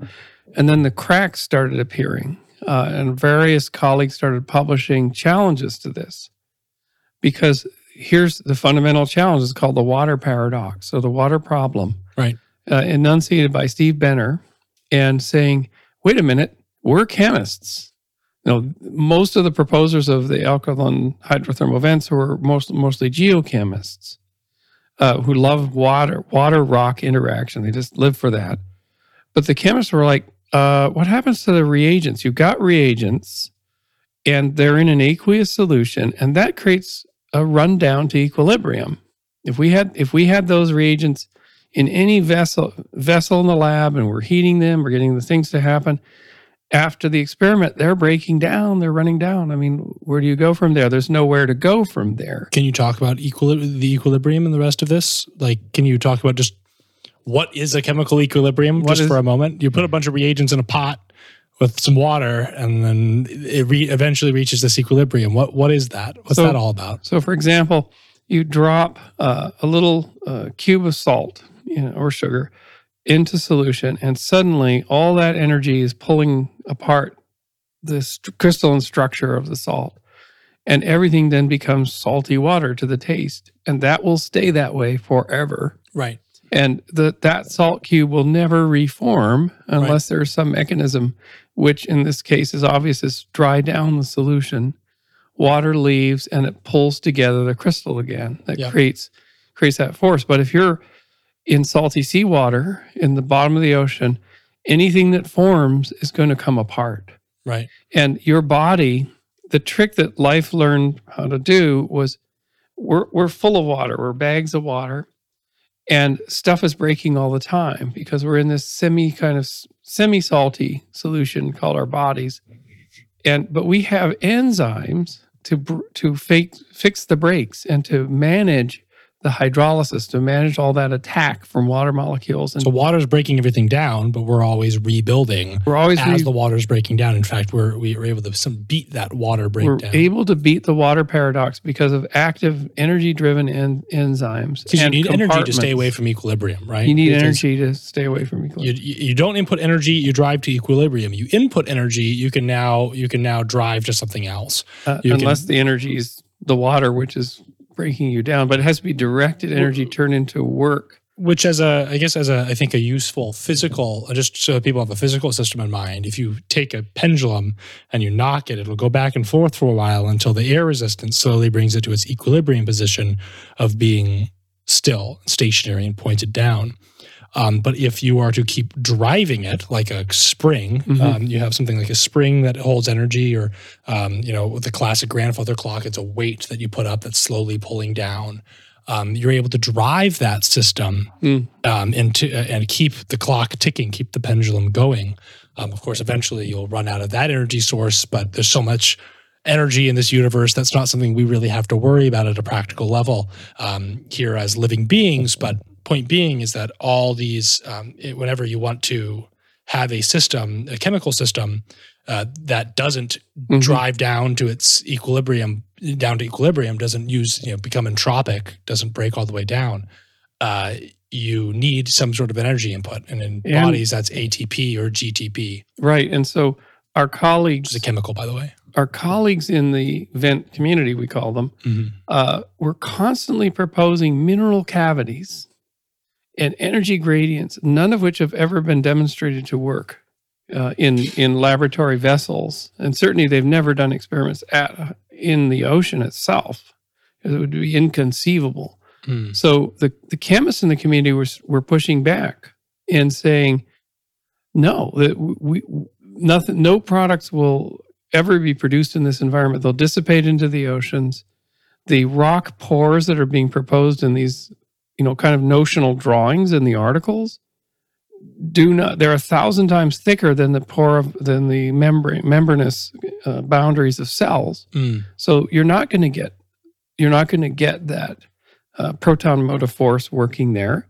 And then the cracks started appearing, uh, and various colleagues started publishing challenges to this. Because here's the fundamental challenge it's called the water paradox, so the water problem. Right. Uh, enunciated by Steve Benner and saying, wait a minute, we're chemists you know, most of the proposers of the alkaline hydrothermal vents were most, mostly geochemists uh, who love water, water rock interaction. They just live for that. But the chemists were like, uh, what happens to the reagents? You've got reagents and they're in an aqueous solution, and that creates a rundown to equilibrium. If we had if we had those reagents in any vessel vessel in the lab and we're heating them, we're getting the things to happen, after the experiment, they're breaking down, they're running down. I mean, where do you go from there? There's nowhere to go from there. Can you talk about equili- the equilibrium and the rest of this? Like, can you talk about just what is a chemical equilibrium What just is- for a moment? You put a bunch of reagents in a pot with some water, and then it re- eventually reaches this equilibrium. What what is that? What's So- that all about? So, for example, you drop uh, a little uh, cube of salt you know, or sugar into solution, and suddenly all that energy is pulling apart this st- crystalline structure of the salt. And everything then becomes salty water to the taste. And that will stay that way forever. Right. and the, that salt cube will never reform unless there's some mechanism which in this case is obvious is dry down the solution. Water leaves and it pulls together the crystal again that Yeah. creates creates that force. But if you're in salty seawater in the bottom of the ocean anything that forms is going to come apart. Right. and your body the trick that life learned how to do was we're, we're full of water. We're bags of water and stuff is breaking all the time because we're in this semi kind of semi salty solution called our bodies. And but we have enzymes to to fake, fix the breaks and to manage the hydrolysis to manage all that attack from water molecules. And So water's breaking everything down, but we're always rebuilding we're always as re- the water's breaking down. In fact, we're we are able to some beat that water breakdown. we're able to beat the water paradox because of active energy-driven en- enzymes. Because you need energy to stay away from equilibrium, right? You need Because energy to stay away from equilibrium. you you don't input energy, you drive to equilibrium. You input energy, you can now you can now drive to something else. Uh, you can- unless the energy is the water, which is breaking you down, but it has to be directed energy turned into work. which as a i guess as a i think a useful physical just so people have a physical system in mind if you take a pendulum and you knock it it'll go back and forth for a while until the air resistance slowly brings it to its equilibrium position of being still stationary and pointed down um, but if you are to keep driving it like a spring, Mhm. um, you have something like a spring that holds energy, or um, you know, the classic grandfather clock, it's a weight that you put up that's slowly pulling down. Um, you're able to drive that system Mm. um, into uh, and keep the clock ticking, keep the pendulum going. Um, of course, eventually you'll run out of that energy source, but there's so much energy in this universe that's not something we really have to worry about at a practical level um, here as living beings. But point being is that all these, um, it- whenever you want to have a system, a chemical system uh, that doesn't Mhm. drive down to its equilibrium, down to equilibrium, doesn't use, you know, become entropic, doesn't break all the way down. Uh, you need some sort of an energy input, and in And- bodies that's ATP or GTP, Right. And so our which colleagues, is a chemical, by the way. our colleagues in the vent community, we call them, uh, were constantly proposing mineral cavities and energy gradients, none of which have ever been demonstrated to work uh, in in laboratory vessels, and certainly they've never done experiments at in the ocean itself. It would be inconceivable. Mm. So the the chemists in the community were were pushing back and saying, no, that we nothing, no products will ever be produced in this environment. They'll dissipate into the oceans. The rock pores that are being proposed in these, you know, kind of notional drawings in the articles do not. They're a thousand times thicker than the pore of than the membrane membranous uh, boundaries of cells. Mm. So you're not going to get you're not going to get that uh, proton motive force working there,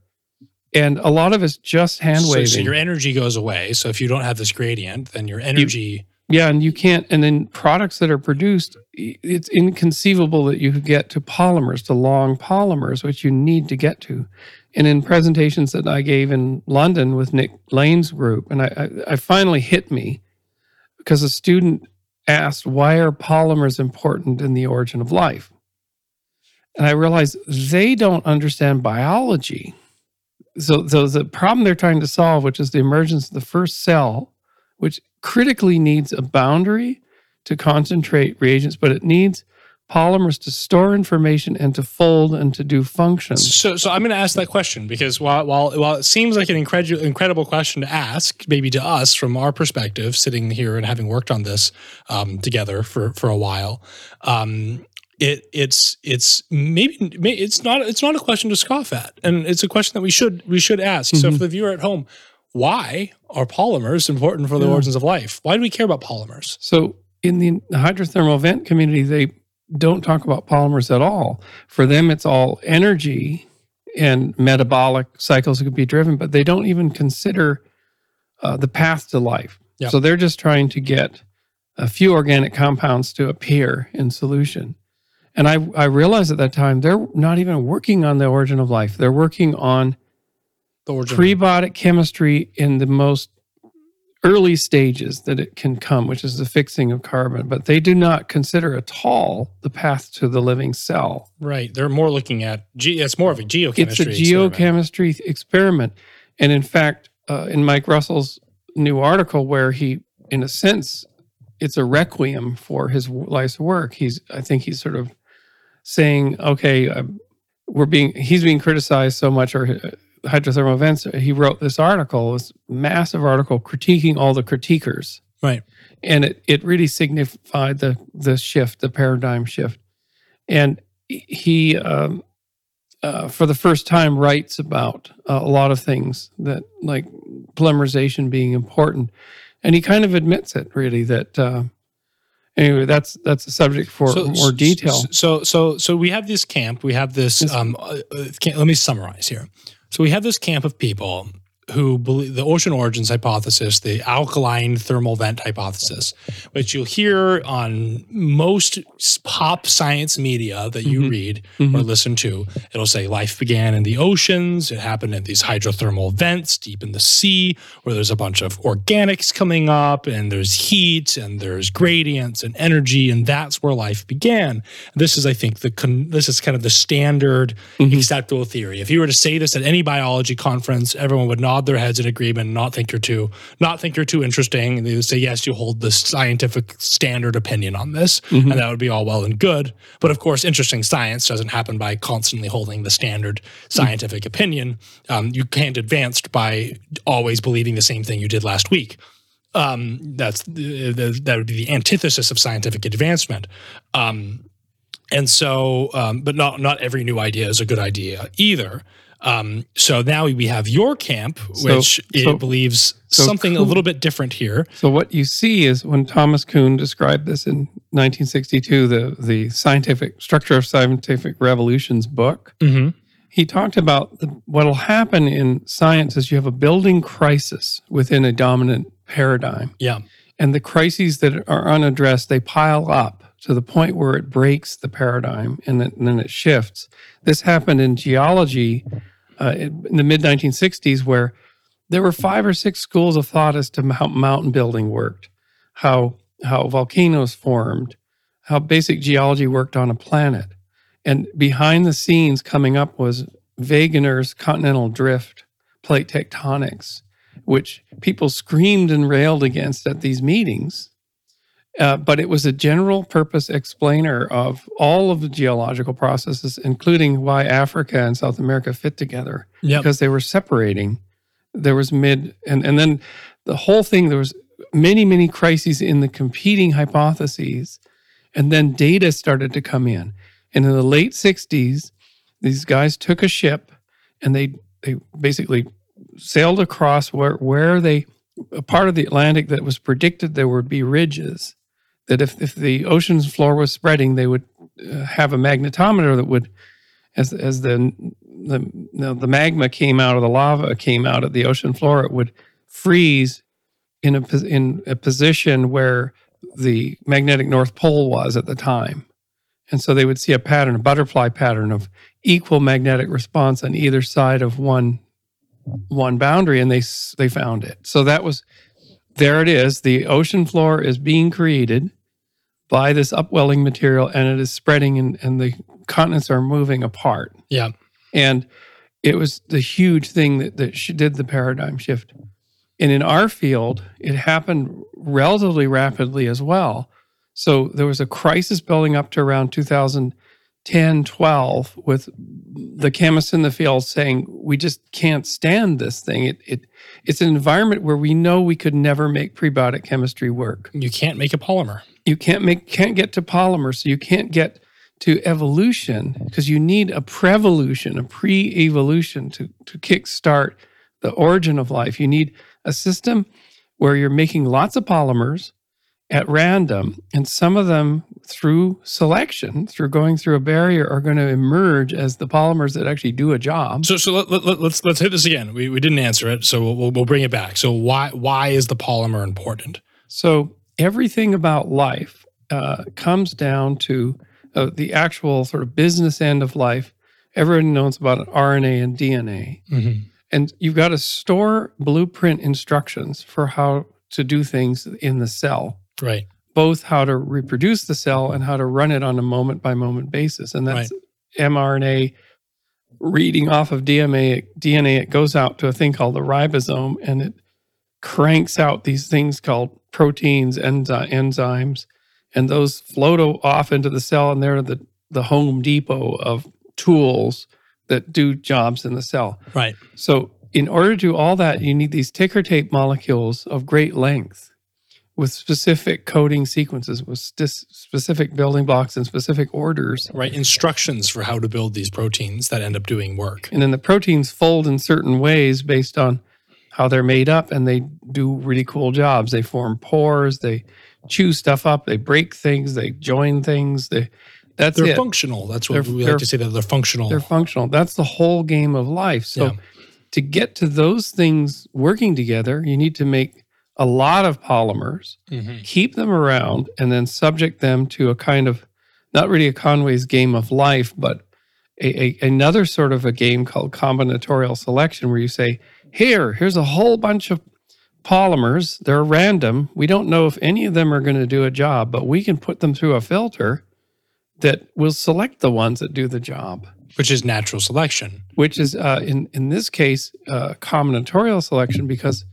and a lot of it's just hand So, waving. so your energy goes away. So if you don't have this gradient, then your energy. Yeah, and you can't. And then products that are produced, it's inconceivable that you could get to polymers, to long polymers, which you need to get to. And in presentations that I gave in London with Nick Lane's group, and I, I, I finally hit me because a student asked, "Why are polymers important in the origin of life?" And I realized they don't understand biology. So, so the problem they're trying to solve, which is the emergence of the first cell, which critically needs a boundary to concentrate reagents, but it needs polymers to store information and to fold and to do functions. So, so I'm going to ask that question because while while while it seems like an incredible incredible question to ask, maybe to us from our perspective, sitting here and having worked on this um, together for for a while, um, it it's it's maybe it's not it's not a question to scoff at, and it's a question that we should we should ask. So, Mhm. for the viewer at home, why are polymers important for the Yeah. origins of life? Why do we care about polymers? So in the hydrothermal vent community, they don't talk about polymers at all. For them, it's all energy and metabolic cycles that could be driven, but they don't even consider uh, the path to life. Yeah. So they're just trying to get a few organic compounds to appear in solution. And I, I realized at that time they're not even working on the origin of life. They're working on The origin. prebiotic chemistry in the most early stages that it can come, which is the fixing of carbon, but they do not consider at all the path to the living cell. right. They're more looking at ge- It's more of a geochemistry. It's a geochemistry experiment. And in fact, uh, in Mike Russell's new article, where he, in a sense, it's a requiem for his life's work. He's, I think he's sort of saying, okay, uh, we're being, he's being criticized so much, or uh, hydrothermal vents. He wrote this article, this massive article critiquing all the critiquers. Right. And it, it really signified the, the shift, the paradigm shift. And he, um, uh, for the first time, writes about uh, a lot of things that, like polymerization being important. And he kind of admits it, really, that uh, anyway, that's that's a subject for more detail. So, so, so we have this camp. We have this. Um, uh, uh, let me summarize here. So we have this camp of people who believe the ocean origins hypothesis, the alkaline thermal vent hypothesis, which you'll hear on most pop science media that you Mhm. read Mhm. or listen to. It'll say life began in the oceans. It happened in these hydrothermal vents deep in the sea, where there's a bunch of organics coming up, and there's heat, and there's gradients and energy, and that's where life began. This is, I think, the con- this is kind of the standard Mhm. acceptable theory. If you were to say this at any biology conference, everyone would nod their heads in agreement, not think you're too, not think you're too interesting. And they would say, yes, you hold the scientific standard opinion on this, Mhm. and that would be all well and good. But of course, interesting science doesn't happen by constantly holding the standard scientific opinion. Um, you can't advance by always believing the same thing you did last week. Um, that's the, the, that would be the antithesis of scientific advancement. Um, and so, um, but not not every new idea is a good idea either. Um, so now we have your camp, So- which it so- believes so something a little bit different here. So what you see is when Thomas Kuhn described this in 1962, the the scientific structure of scientific revolutions book, Mm-hmm. he talked about the, what'll happen in science is you have a building crisis within a dominant paradigm, Yeah. and the crises that are unaddressed they pile up to the point where it breaks the paradigm and then it shifts. This happened in geology uh, in the mid 1960s, where there were five or six schools of thought as to how mountain building worked, how how volcanoes formed, how basic geology worked on a planet, and behind the scenes coming up was Wegener's continental drift, plate tectonics, which people screamed and railed against at these meetings. Uh, but it was a general purpose explainer of all of the geological processes, including why Africa and South America fit together Yep. because they were separating. There was mid and and then the whole thing. There was many many crises in the competing hypotheses, and then data started to come in. And in the late '60s, these guys took a ship and they they basically sailed across where where they a part of the Atlantic that was predicted there would be ridges. That if if the ocean's floor was spreading, they would uh, have a magnetometer that would as as the the you know, the magma came out of the lava came out of the ocean floor, it would freeze in a in a position where the magnetic north pole was at the time, and so they would see a pattern, a butterfly pattern of equal magnetic response on either side of one one boundary, and they they found it. So that was there. It is. The ocean floor is being created by this upwelling material, and it is spreading, and, and the continents are moving apart. Yeah. And it was the huge thing that, that sh- did the paradigm shift. And in our field, it happened relatively rapidly as well. So there was a crisis building up to around 2010, 12, with the chemists in the field saying, we just can't stand this thing. It, it, it's an environment where we know we could never make prebiotic chemistry work You can't make a polymer. you can't make can't get to polymers so you can't get to evolution because you need a prevolution a pre-evolution to to kickstart the origin of life you need a system where you're making lots of polymers at random and some of them through selection through going through a barrier are going to emerge as the polymers that actually do a job So, so let, let, let- let's let's hit this again. We, we didn't answer it, so we'll, we'll we'll bring it back. So, why why is the polymer important? So everything about life uh, comes down to uh, the actual sort of business end of life. Everyone knows about RNA and DNA, Mm-hmm. and you've got to store blueprint instructions for how to do things in the cell, Right. both how to reproduce the cell and how to run it on a moment by moment basis. And that's mRNA reading off of DNA. DNA it goes out to a thing called the ribosome, and it cranks out these things called proteins, enzy- enzymes, and those float off into the cell, and they're the the Home Depot of tools that do jobs in the cell. Right. So, in order to do all that, you need these ticker tape molecules of great length with specific coding sequences, with specific building blocks and specific orders. Right. Instructions for how to build these proteins that end up doing work. And then the proteins fold in certain ways based on how they're made up, and they do really cool jobs. They form pores, they chew stuff up, they break things, they join things. They that's They're it. functional. That's what They're- we like to say that they're functional. They're functional. That's the whole game of life. So Yeah. to get to those things working together, you need to make a lot of polymers, Mhm. keep them around, and then subject them to a kind of not really a Conway's game of life, but a, a, another sort of a game called combinatorial selection, where you say, "Here, here's a whole bunch of polymers. They're random. We don't know if any of them are going to do a job, but we can put them through a filter that will select the ones that do the job." Which is natural selection. which is uh, in in this case uh, combinatorial selection because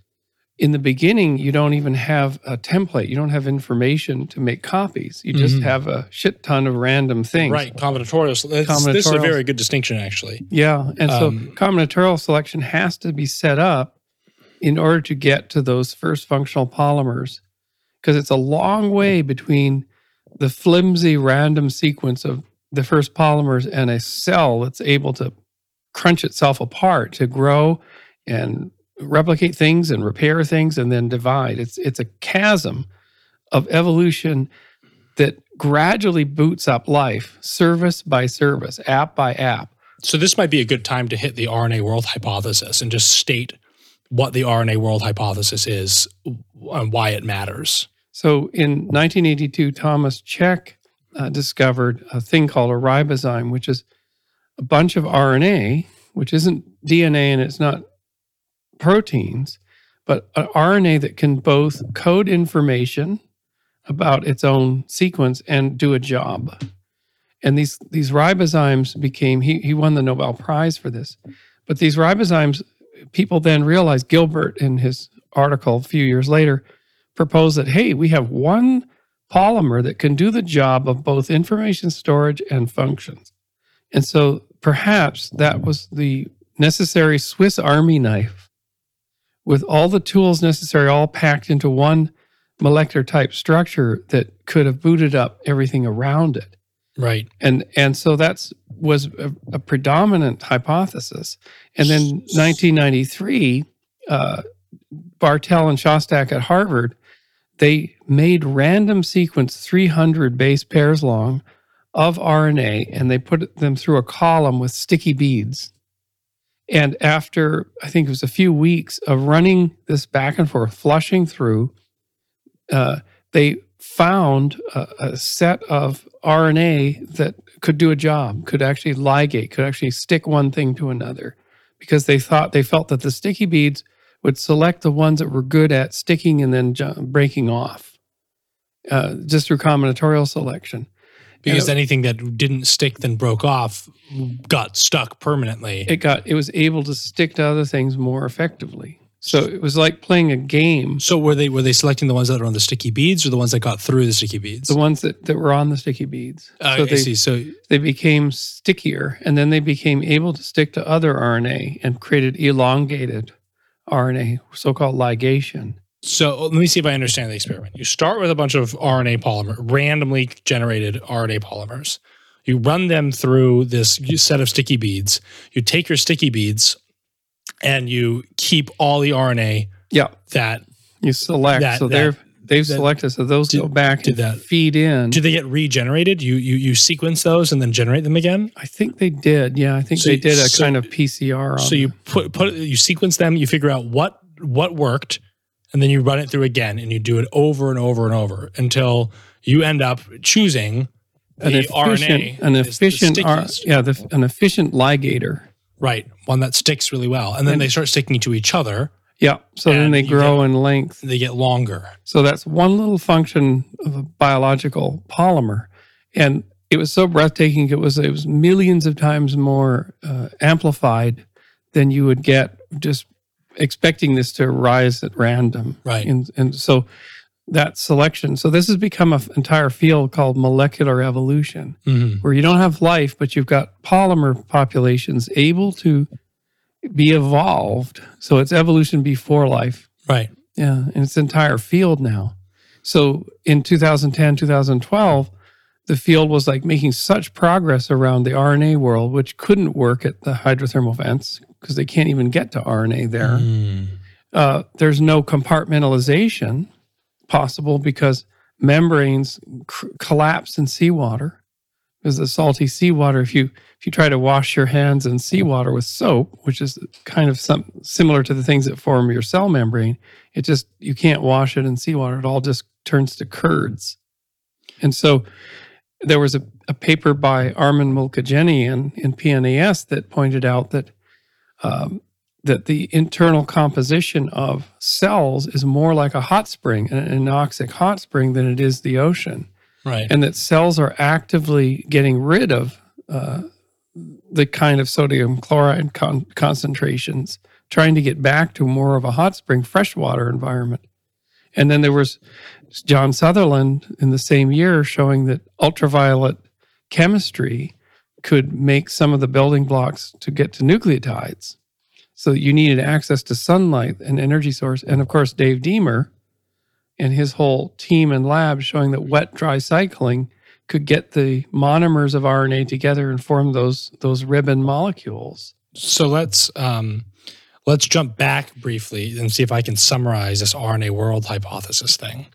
in the beginning you don't even have a template you don't have information to make copies you just Mhm. have a shit ton of random things Right. Combinatorial. So that's- This is a very good distinction, actually. yeah and so Um, combinatorial selection has to be set up in order to get to those first functional polymers because it's a long way between the flimsy random sequence of the first polymers and a cell that's able to crunch itself apart to grow and replicate things and repair things and then divide it's it's a chasm of evolution that gradually boots up life service by service app by app So this might be a good time to hit the RNA world hypothesis and just state what the RNA world hypothesis is and why it matters. So in 1982, Thomas Cech uh, discovered a thing called a ribozyme, which is a bunch of RNA, which isn't DNA and it's not proteins, but an RNA that can both code information about its own sequence and do a job. And these these ribozymes became he he won the Nobel Prize for this. But these ribozymes, people then realized Gilbert in his article a few years later proposed that hey, we have one polymer that can do the job of both information storage and functions. And so perhaps that was the necessary Swiss army knife with all the tools necessary all packed into one molecular type structure that could have booted up everything around it. Right. and and so that's was a, a predominant hypothesis. And then 1993 uh, bartel and Szostak at harvard they made random sequence 300 base pairs long of rna and they put them through a column with sticky beads and after i think it was a few weeks of running this back and forth flushing through uh, they found a, a set of RNA that could do a job, could actually ligate, could actually stick one thing to another, because they thought they felt that the sticky beads would select the ones that were good at sticking and then breaking off, uh, just through combinatorial selection. Because Yeah. anything that didn't stick then broke off got stuck permanently. It got it was able to stick to other things more effectively. So it was like playing a game. so were they were they selecting the ones that are on the sticky beads or the ones that got through the sticky beads? The ones that, that were on the sticky beads. Uh, so I see. So they became stickier and then they became able to stick to other RNA and created elongated RNA, so called ligation. So uh, let me see if I understand the experiment. You start with a bunch of RNA polymer, randomly generated RNA polymers. You run them through this set of sticky beads. You take your sticky beads and you keep all the RNA Yeah. that You select. That- so that- they're they've that- selected. So those did- go back did that- feed in. do they get regenerated? You you you sequence those and then generate them again. I think they did. Yeah, I think So they did a so- kind of PCR on So you them. put put you sequence them. You figure out what what worked, and then you run it through again, and you do it over and over and over until you end up choosing an the efficient, RNA an efficient, R- yeah, the, an efficient ligator. Right. One that sticks really well. And then And- they start sticking to each other. Yeah. So then they grow in length. They get longer. So that's one little function of a biological polymer, and it was so breathtaking. It was it was millions of times more uh, amplified than you would get just expecting this to rise at random. Right. And and so that selection. So this has become an entire field called molecular evolution, Mhm. where you don't have life, but you've got polymer populations able to be evolved. So it's evolution before life. Right. Yeah, and it's an entire field now. So in 2010, 2012, the field was like making such progress around the RNA world, which couldn't work at the hydrothermal vents because they can't even get to RNA there. Mm. Uh, there's no compartmentalization possible because membranes cr- collapse in seawater because the salty seawater. If you if you try to wash your hands in seawater with soap, which is kind of some similar to the things that form your cell membrane, it just you can't wash it in seawater. It all just turns to curds. And so there was a, a paper by Armen Mulkidjanian in PNAS that pointed out that um, that the internal composition of cells is more like a hot spring, an anoxic hot spring, than it is the ocean, Right. and that cells are actively getting rid of uh, the kind of sodium chloride con- concentrations, trying to get back to more of a hot spring freshwater environment. And then there was John Sutherland in the same year showing that ultraviolet chemistry could make some of the building blocks to get to nucleotides. So you needed access to sunlight and energy source. And of course, Dave Deamer and his whole team and lab showing that wet dry cycling could get the monomers of RNA together and form those those ribbon molecules. So let's um, let's jump back briefly and see if I can summarize this RNA world hypothesis thing.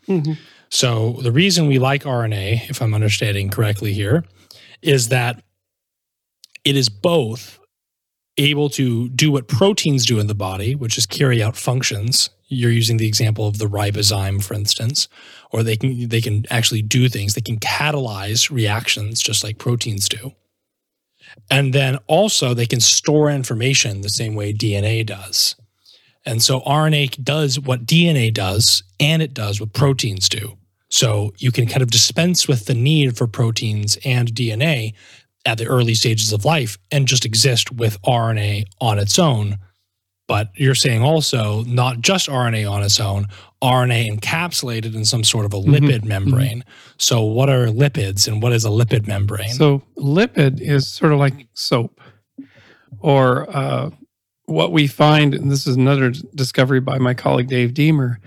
So the reason we like RNA, if I'm understanding correctly here, is that it is both able to do what proteins do in the body, which is carry out functions. You're using the example of the ribozyme, for instance, or they can they can actually do things. They can catalyze reactions just like proteins do. And then also they can store information the same way DNA does. And so RNA does what DNA does, and it does what proteins do. So you can kind of dispense with the need for proteins and DNA at the early stages of life and just exist with RNA on its own. But you're saying also not just RNA on its own, RNA encapsulated in some sort of a lipid membrane. So, what are lipids and what is a lipid membrane? So lipid is sort of like soap, or uh, what we find, and this is another discovery by my colleague Dave Deamer,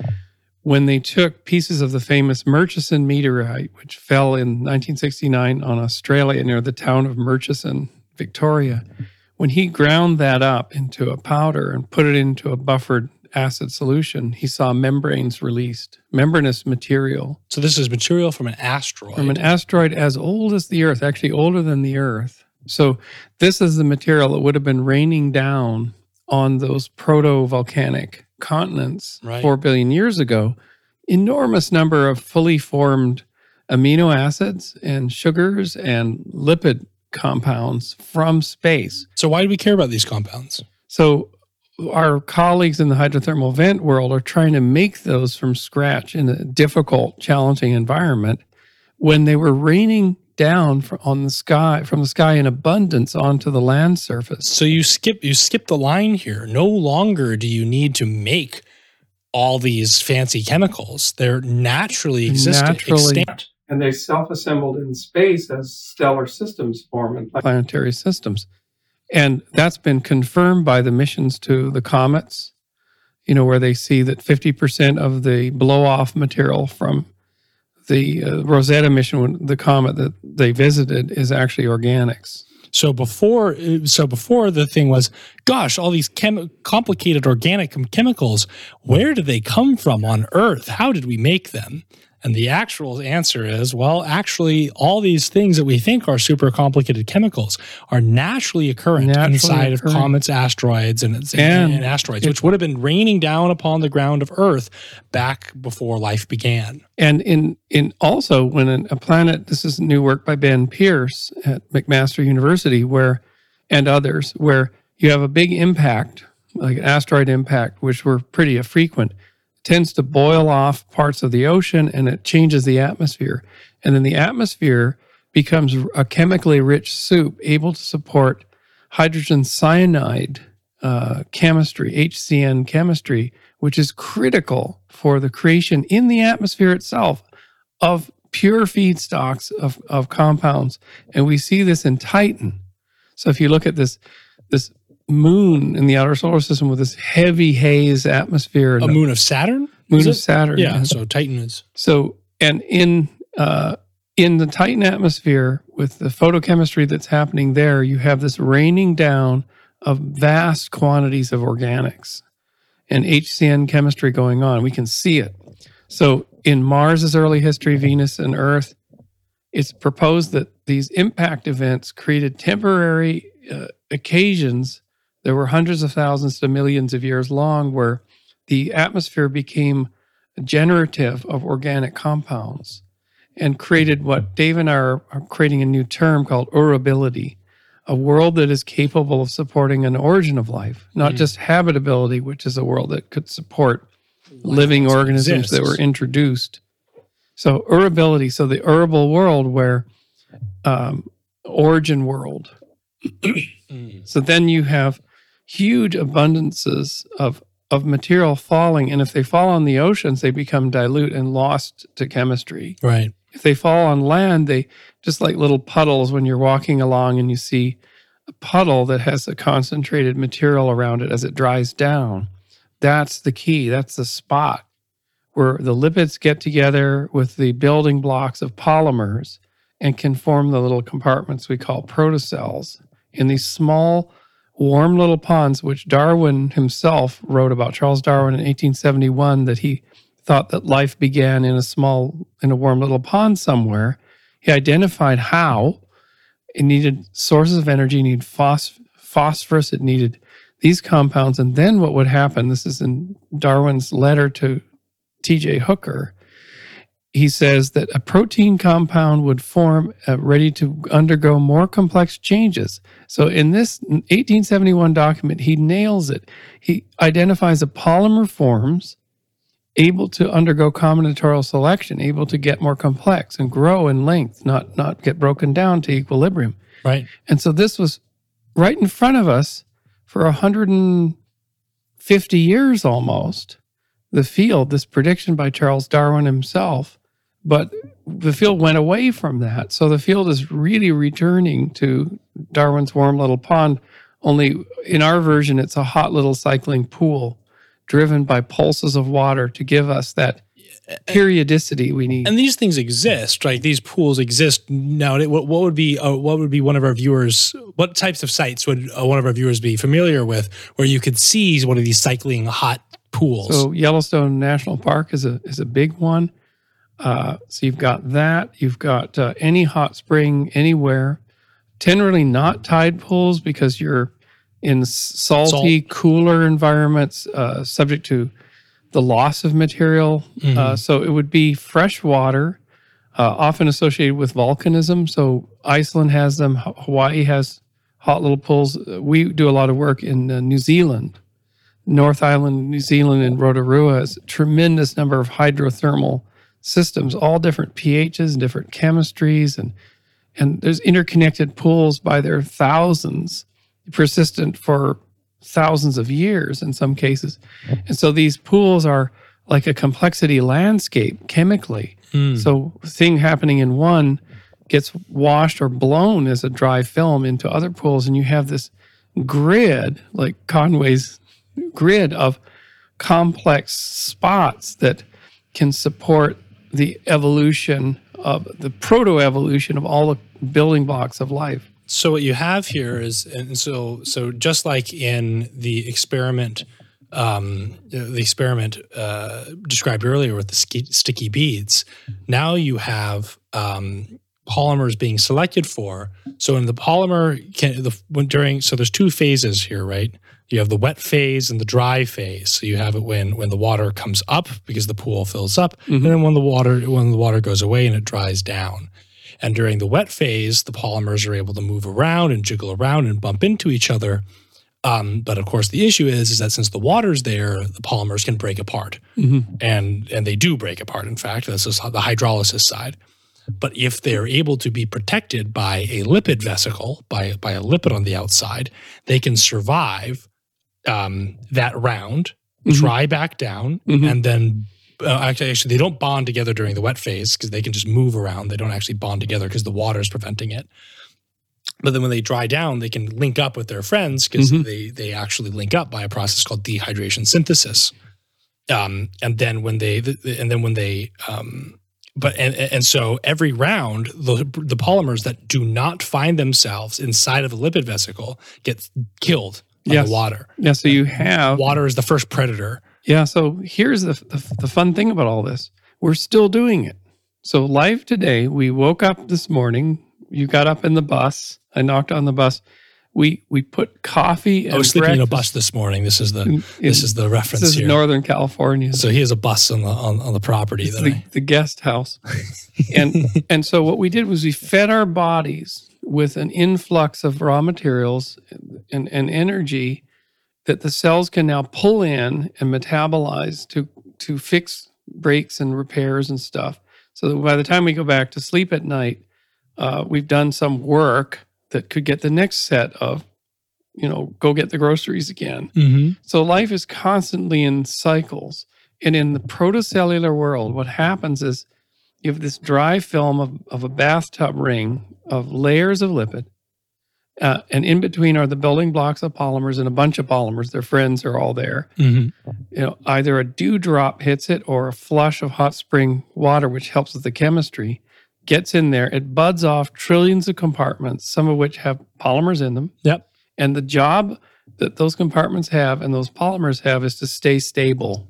when they took pieces of the famous Murchison meteorite, which fell in 1969 on Australia near the town of Murchison, Victoria, when he ground that up into a powder and put it into a buffered acid solution, he saw membranes released, membranous material So this is material from an asteroid. from an asteroid as old as the Earth, actually older than the Earth. So this is the material that would have been raining down on those proto-volcanic continents Right. four billion years ago. Enormous number of fully formed amino acids and sugars and lipid compounds from space. so why do we care about these compounds? So our colleagues in the hydrothermal vent world are trying to make those from scratch in a difficult, challenging environment when they were raining down fr- on the sky from the sky in abundance onto the land surface. So you skip you skip the line here. No longer do you need to make all these fancy chemicals. They're naturally existing. Naturally. extant. And they self-assembled in space as stellar systems form and planetary systems. And that's been confirmed by the missions to the comets, you know, where they see that 50% of the blow off material from the uh, Rosetta mission, the comet that they visited, is actually organics. So before, so before the thing was, gosh, all these chem- complicated organic chemicals, where did they come from on Earth? How did we make them? And the actual answer is, well, actually, all these things that we think are super complicated chemicals are naturally occurrent Naturally inside occurring. of comets, asteroids, and, and, And and asteroids, which would have been raining down upon the ground of Earth back before life began. And in in also when a planet, this is new work by Ben Pearce at McMaster University, where and others, where you have a big impact, like an asteroid impact, which were pretty frequent, tends to boil off parts of the ocean and it changes the atmosphere, and then the atmosphere becomes a chemically rich soup able to support hydrogen cyanide uh, chemistry, HCN chemistry, which is critical for the creation in the atmosphere itself of pure feedstocks of, of compounds. And we see this in Titan. So if you look at this, this moon in the outer solar system with this heavy haze atmosphere A moon of Saturn? moon of? Saturn. Yeah, so Titan is. So, and in uh, in the Titan atmosphere, with the photochemistry that's happening there, you have this raining down of vast quantities of organics and HCN chemistry going on. We can see it. So in Mars's early history, Venus and Earth, it's proposed that these impact events created temporary uh, occasions that were hundreds of thousands to millions of years long where the atmosphere became generative of organic compounds and created what Dave and I are, are creating a new term called urability, a world that is capable of supporting an origin of life, not Mm. just habitability, which is a world that could support living that organisms that were introduced. So urability, so the urable world where um, origin world. Mm. So then you have huge abundances of of material falling, and if they fall on the oceans, they become dilute and lost to chemistry. Right. If they fall on land, they just like little puddles when you're walking along and you see a puddle that has a concentrated material around it as it dries down. That's the key. That's the spot where the lipids get together with the building blocks of polymers and can form the little compartments we call protocells in these small, warm little ponds, which Darwin himself wrote about. Charles Darwin in 1871 that he thought that life began in a small, in a warm little pond somewhere. He identified how it needed sources of energy, needed phos- phosphorus, it needed these compounds. And then what would happen? This is in Darwin's letter to T.J. Hooker. He says that a protein compound would form uh, ready to undergo more complex changes. So, in this 1871 document, he nails it. He identifies a polymer forms able to undergo combinatorial selection, able to get more complex and grow in length, not not get broken down to equilibrium. Right. And so this was right in front of us for 150 years almost. The field, this prediction by Charles Darwin himself, but the field went away from that. So the field is really returning to Darwin's warm little pond. Only in our version, it's a hot little cycling pool driven by pulses of water to give us that periodicity we need. And these things exist, right? These pools exist now. What, what would be uh, what would be one of our viewers? What types of sites would uh, one of our viewers be familiar with, where you could see one of these cycling hot pools? So Yellowstone National Park is a is a big one. Uh, so you've got that. You've got uh, any hot spring anywhere. Generally not tide pools because you're in salty, cooler environments, uh, subject to the loss of material. Mhm. Uh, so it would be fresh water, uh, often associated with volcanism. So Iceland has them. Hawaii has hot little pools. We do a lot of work in uh, New Zealand. North Island, New Zealand, and Rotorua has a tremendous number of hydrothermal systems, all different pHs and different chemistries, and and there's interconnected pools by their thousands, persistent for thousands of years in some cases. And so these pools are like a complexity landscape chemically. Hmm. So thing happening in one gets washed or blown as a dry film into other pools, and you have this grid, like Conway's grid of complex spots that can support the evolution of the proto evolution of all the building blocks of life. So what you have here is, and so so just like in the experiment, um, the experiment uh, described earlier with the sticky beads, now you have um, polymers being selected for. So in the polymer, can the when during so there's two phases here, right? You have the wet phase and the dry phase. So you have it when when the water comes up because the pool fills up, and then when the water when the water goes away and it dries down. And during the wet phase, the polymers are able to move around and jiggle around and bump into each other. Um, but of course, the issue is is that since the water's there, the polymers can break apart, and and they do break apart. In fact, this is the hydrolysis side. But if they're able to be protected by a lipid vesicle, by by a lipid on the outside, they can survive um, that round, Mhm. dry back down, Mhm. and then uh, actually, actually, they don't bond together during the wet phase because they can just move around. They don't actually bond together because the water is preventing it. But then when they dry down, they can link up with their friends because Mhm. they they actually link up by a process called dehydration synthesis. Um, and then when they and then when they um, but and and so every round the the polymers that do not find themselves inside of a lipid vesicle get killed Yes. the water. Yeah, so you have Water is the first predator. Yeah. So here's the, the the fun thing about all this: we're still doing it. So live today, we woke up this morning. You got up in the bus. I knocked on the bus. We we put coffee. And I was sleeping in a bus this morning. This is the in- this is the reference this is here. Northern California. so he has a bus on the on, on the property the, I, the guest house. and and so what we did was we fed our bodies with an influx of raw materials and, and energy that the cells can now pull in and metabolize to to fix breaks and repairs and stuff. So that by the time we go back to sleep at night, uh, we've done some work that could get the next set of, you know, go get the groceries again. Mhm. So life is constantly in cycles. And in the protocellular world, what happens is you have this dry film of, of a bathtub ring of layers of lipid. Uh, and in between are the building blocks of polymers and a bunch of polymers. Their friends are all there. Mhm. You know, either a dewdrop hits it or a flush of hot spring water, which helps with the chemistry, gets in there. It buds off trillions of compartments, some of which have polymers in them. Yep. And the job that those compartments have and those polymers have is to stay stable,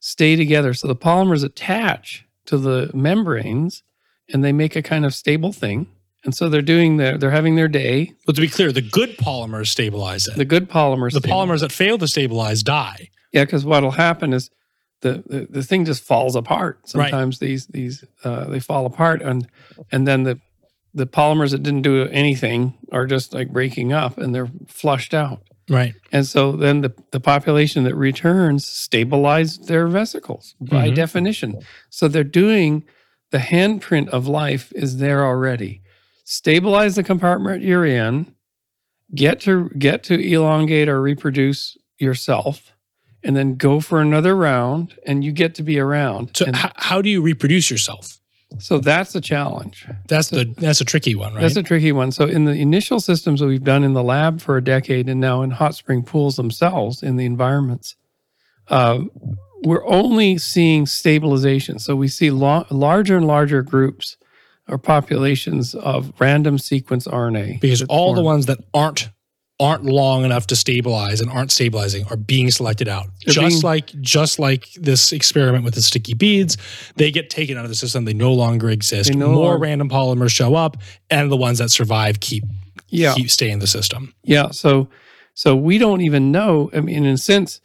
stay together. So the polymers attach to the membranes and they make a kind of stable thing. And so they're doing their, they're having their day. But to be clear, the good polymers stabilize it. The good polymers. The stabilize. polymers that fail to stabilize die. Yeah, because what'll happen is the, the the thing just falls apart. Right. Sometimes these these uh, they fall apart, and and then the the polymers that didn't do anything are just like breaking up, and they're flushed out. Right. And so then the, the population that returns stabilize their vesicles by Mhm. definition. So they're doing the handprint of life is there already. Stabilize the compartment you're in, get to get to elongate or reproduce yourself, and then go for another round and you get to be around. So And h- how do you reproduce yourself? so that's the challenge. That's the that's a tricky one, right? That's a tricky one. So, in the initial systems that we've done in the lab for a decade, and now in hot spring pools themselves in the environments, uh, we're only seeing stabilization. So, we see lo- larger and larger groups or populations of random sequence RNA. because all the ones that aren't aren't long enough to stabilize and aren't stabilizing are being selected out. They're just being- like just like this experiment with the sticky beads, they get taken out of the system. They no longer exist. No More longer- random polymers show up, and the ones that survive keep yeah, keep stay in the system. yeah. So, so we don't even know. I mean, in a sense,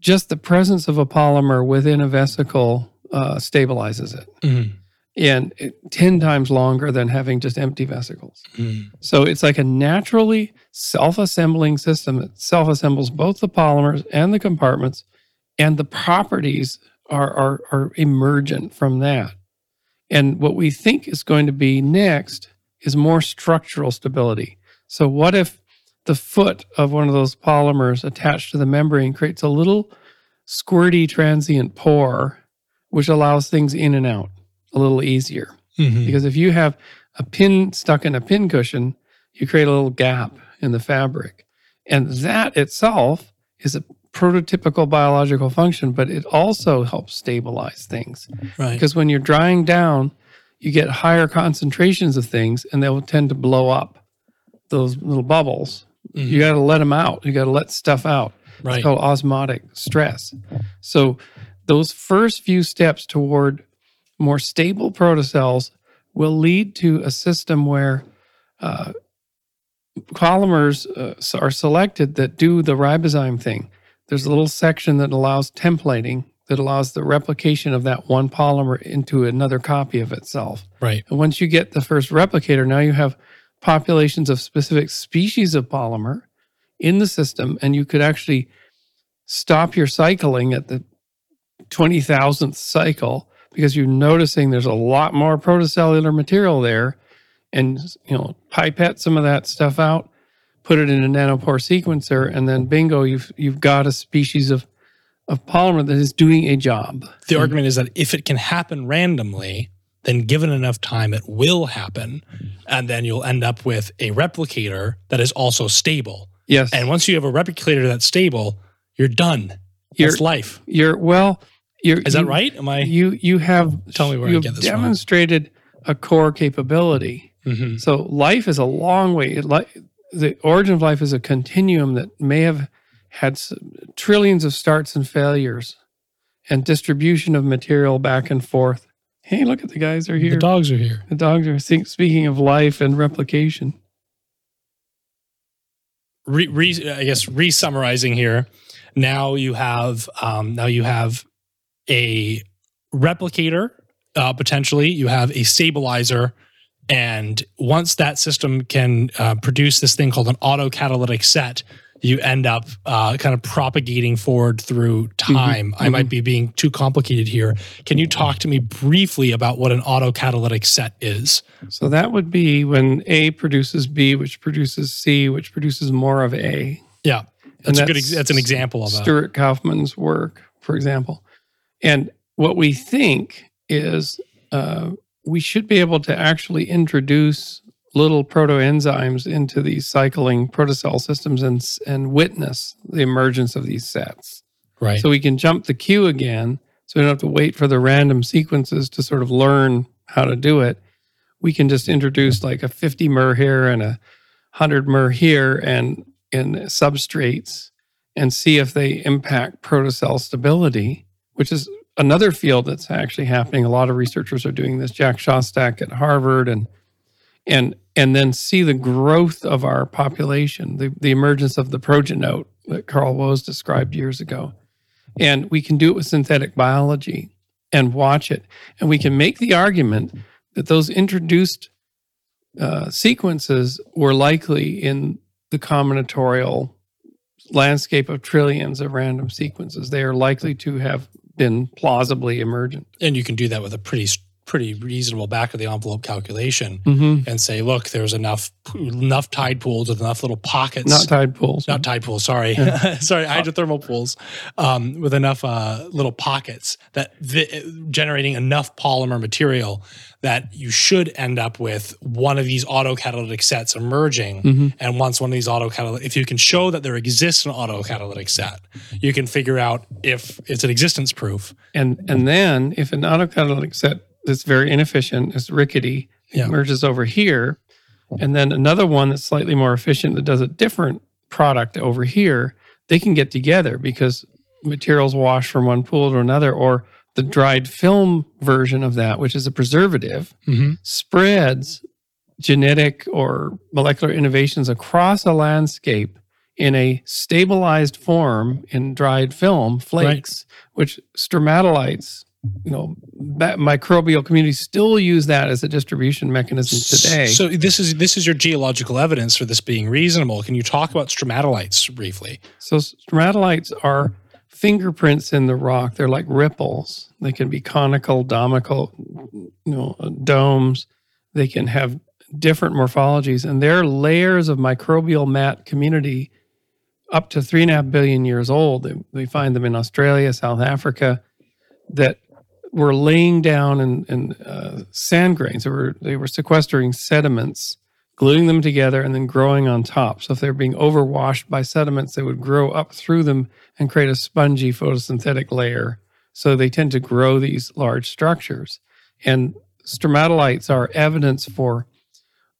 just the presence of a polymer within a vesicle uh, stabilizes it. Mhm. And 10 times longer than having just empty vesicles. Mhm. So it's like a naturally self assembling system that self assembles both the polymers and the compartments, and the properties are, are, are emergent from that. And what we think is going to be next is more structural stability. So, what if the foot of one of those polymers attached to the membrane creates a little squirty transient pore, which allows things in and out a little easier? Mhm. Because if you have a pin stuck in a pin cushion, you create a little gap in the fabric. And that itself is a prototypical biological function, but it also helps stabilize things. Right. Because when you're drying down, you get higher concentrations of things and they will tend to blow up those little bubbles. Mhm. You got to let them out. You got to let stuff out. Right. It's called osmotic stress. So those first few steps toward more stable protocells will lead to a system where uh, polymers uh, are selected that do the ribozyme thing. There's a little section that allows templating that allows the replication of that one polymer into another copy of itself. Right. And once you get the first replicator, now you have populations of specific species of polymer in the system, and you could actually stop your cycling at the 20,000th cycle because you're noticing there's a lot more protocellular material there and you know pipette some of that stuff out put it in a nanopore sequencer and then bingo you've you've got a species of of polymer that is doing a job The argument is that if it can happen randomly, then given enough time, it will happen. And then you'll end up with a replicator that is also stable. yes And once you have a replicator that's stable, you're done. You're- life. you're well you're Is that you- right? Am I? you you have Tell me where I you've get this from. demonstrated a core capability Mhm. so life is a long way it, li- the origin of life is a continuum that may have had trillions of starts and failures and distribution of material back and forth. Hey, look at the guys are here. The dogs are here. The dogs are speaking of life and replication. Re, re, I guess re-summarizing here. Now you have um, now you have a replicator uh, potentially. You have a stabilizer, and once that system can uh, produce this thing called an autocatalytic set, you end up uh, kind of propagating forward through time. Mm-hmm. I might be being too complicated here. Can you talk to me briefly about what an autocatalytic set is? So that would be when A produces B, which produces C, which produces more of A. Yeah, that's, that's a good. That's an example of that. Stuart Kauffman's work, for example. And what we think is uh, we should be able to actually introduce little protoenzymes into these cycling protocell systems and, and witness the emergence of these sets. Right. So we can jump the queue again. So we don't have to wait for the random sequences to sort of learn how to do it. We can just introduce like a 50 mer here and a 100 mer here and in substrates and see if they impact protocell stability, which is another field that's actually happening. A lot of researchers are doing this. Jack Szostak at Harvard and and and then see the growth of our population, the, the emergence of the progenote that Carl Woese described years ago. And we can do it with synthetic biology and watch it. And we can make the argument that those introduced uh, sequences were likely in the combinatorial landscape of trillions of random sequences. They are likely to have been plausibly emergent. And you can do that with a pretty pretty reasonable back of the envelope calculation mm-hmm. and say, look, there's enough enough tide pools with enough little pockets. Not tide pools. Not tide pools. Sorry, yeah. sorry, hydrothermal pools um, with enough uh, little pockets that generating enough polymer material that you should end up with one of these autocatalytic sets emerging. Mm-hmm. And once one of these autocatalytic, if you can show that there exists an autocatalytic set, you can figure out if it's an existence proof. And and then if an autocatalytic set that's very inefficient, it's rickety, yeah. emerges over here. And then another one that's slightly more efficient that does a different product over here, they can get together because materials wash from one pool to another, or the dried film version of that, which is a preservative, mm-hmm. spreads genetic or molecular innovations across a landscape in a stabilized form in dried film flakes, right. which stromatolites you know that microbial communities still use that as a distribution mechanism today. so this is this is your geological evidence for this being reasonable. Can you talk about stromatolites briefly? So stromatolites are fingerprints in the rock. They're like ripples. They can be conical domical you know uh, domes. They can have different morphologies and they're layers of microbial mat community up to three and a half billion years old. They, they find them in australia south africa that were laying down in, in uh, sand grains. They were, they were sequestering sediments, gluing them together, and then growing on top. So if they were being overwashed by sediments, they would grow up through them and create a spongy photosynthetic layer. So they tend to grow these large structures. And stromatolites are evidence for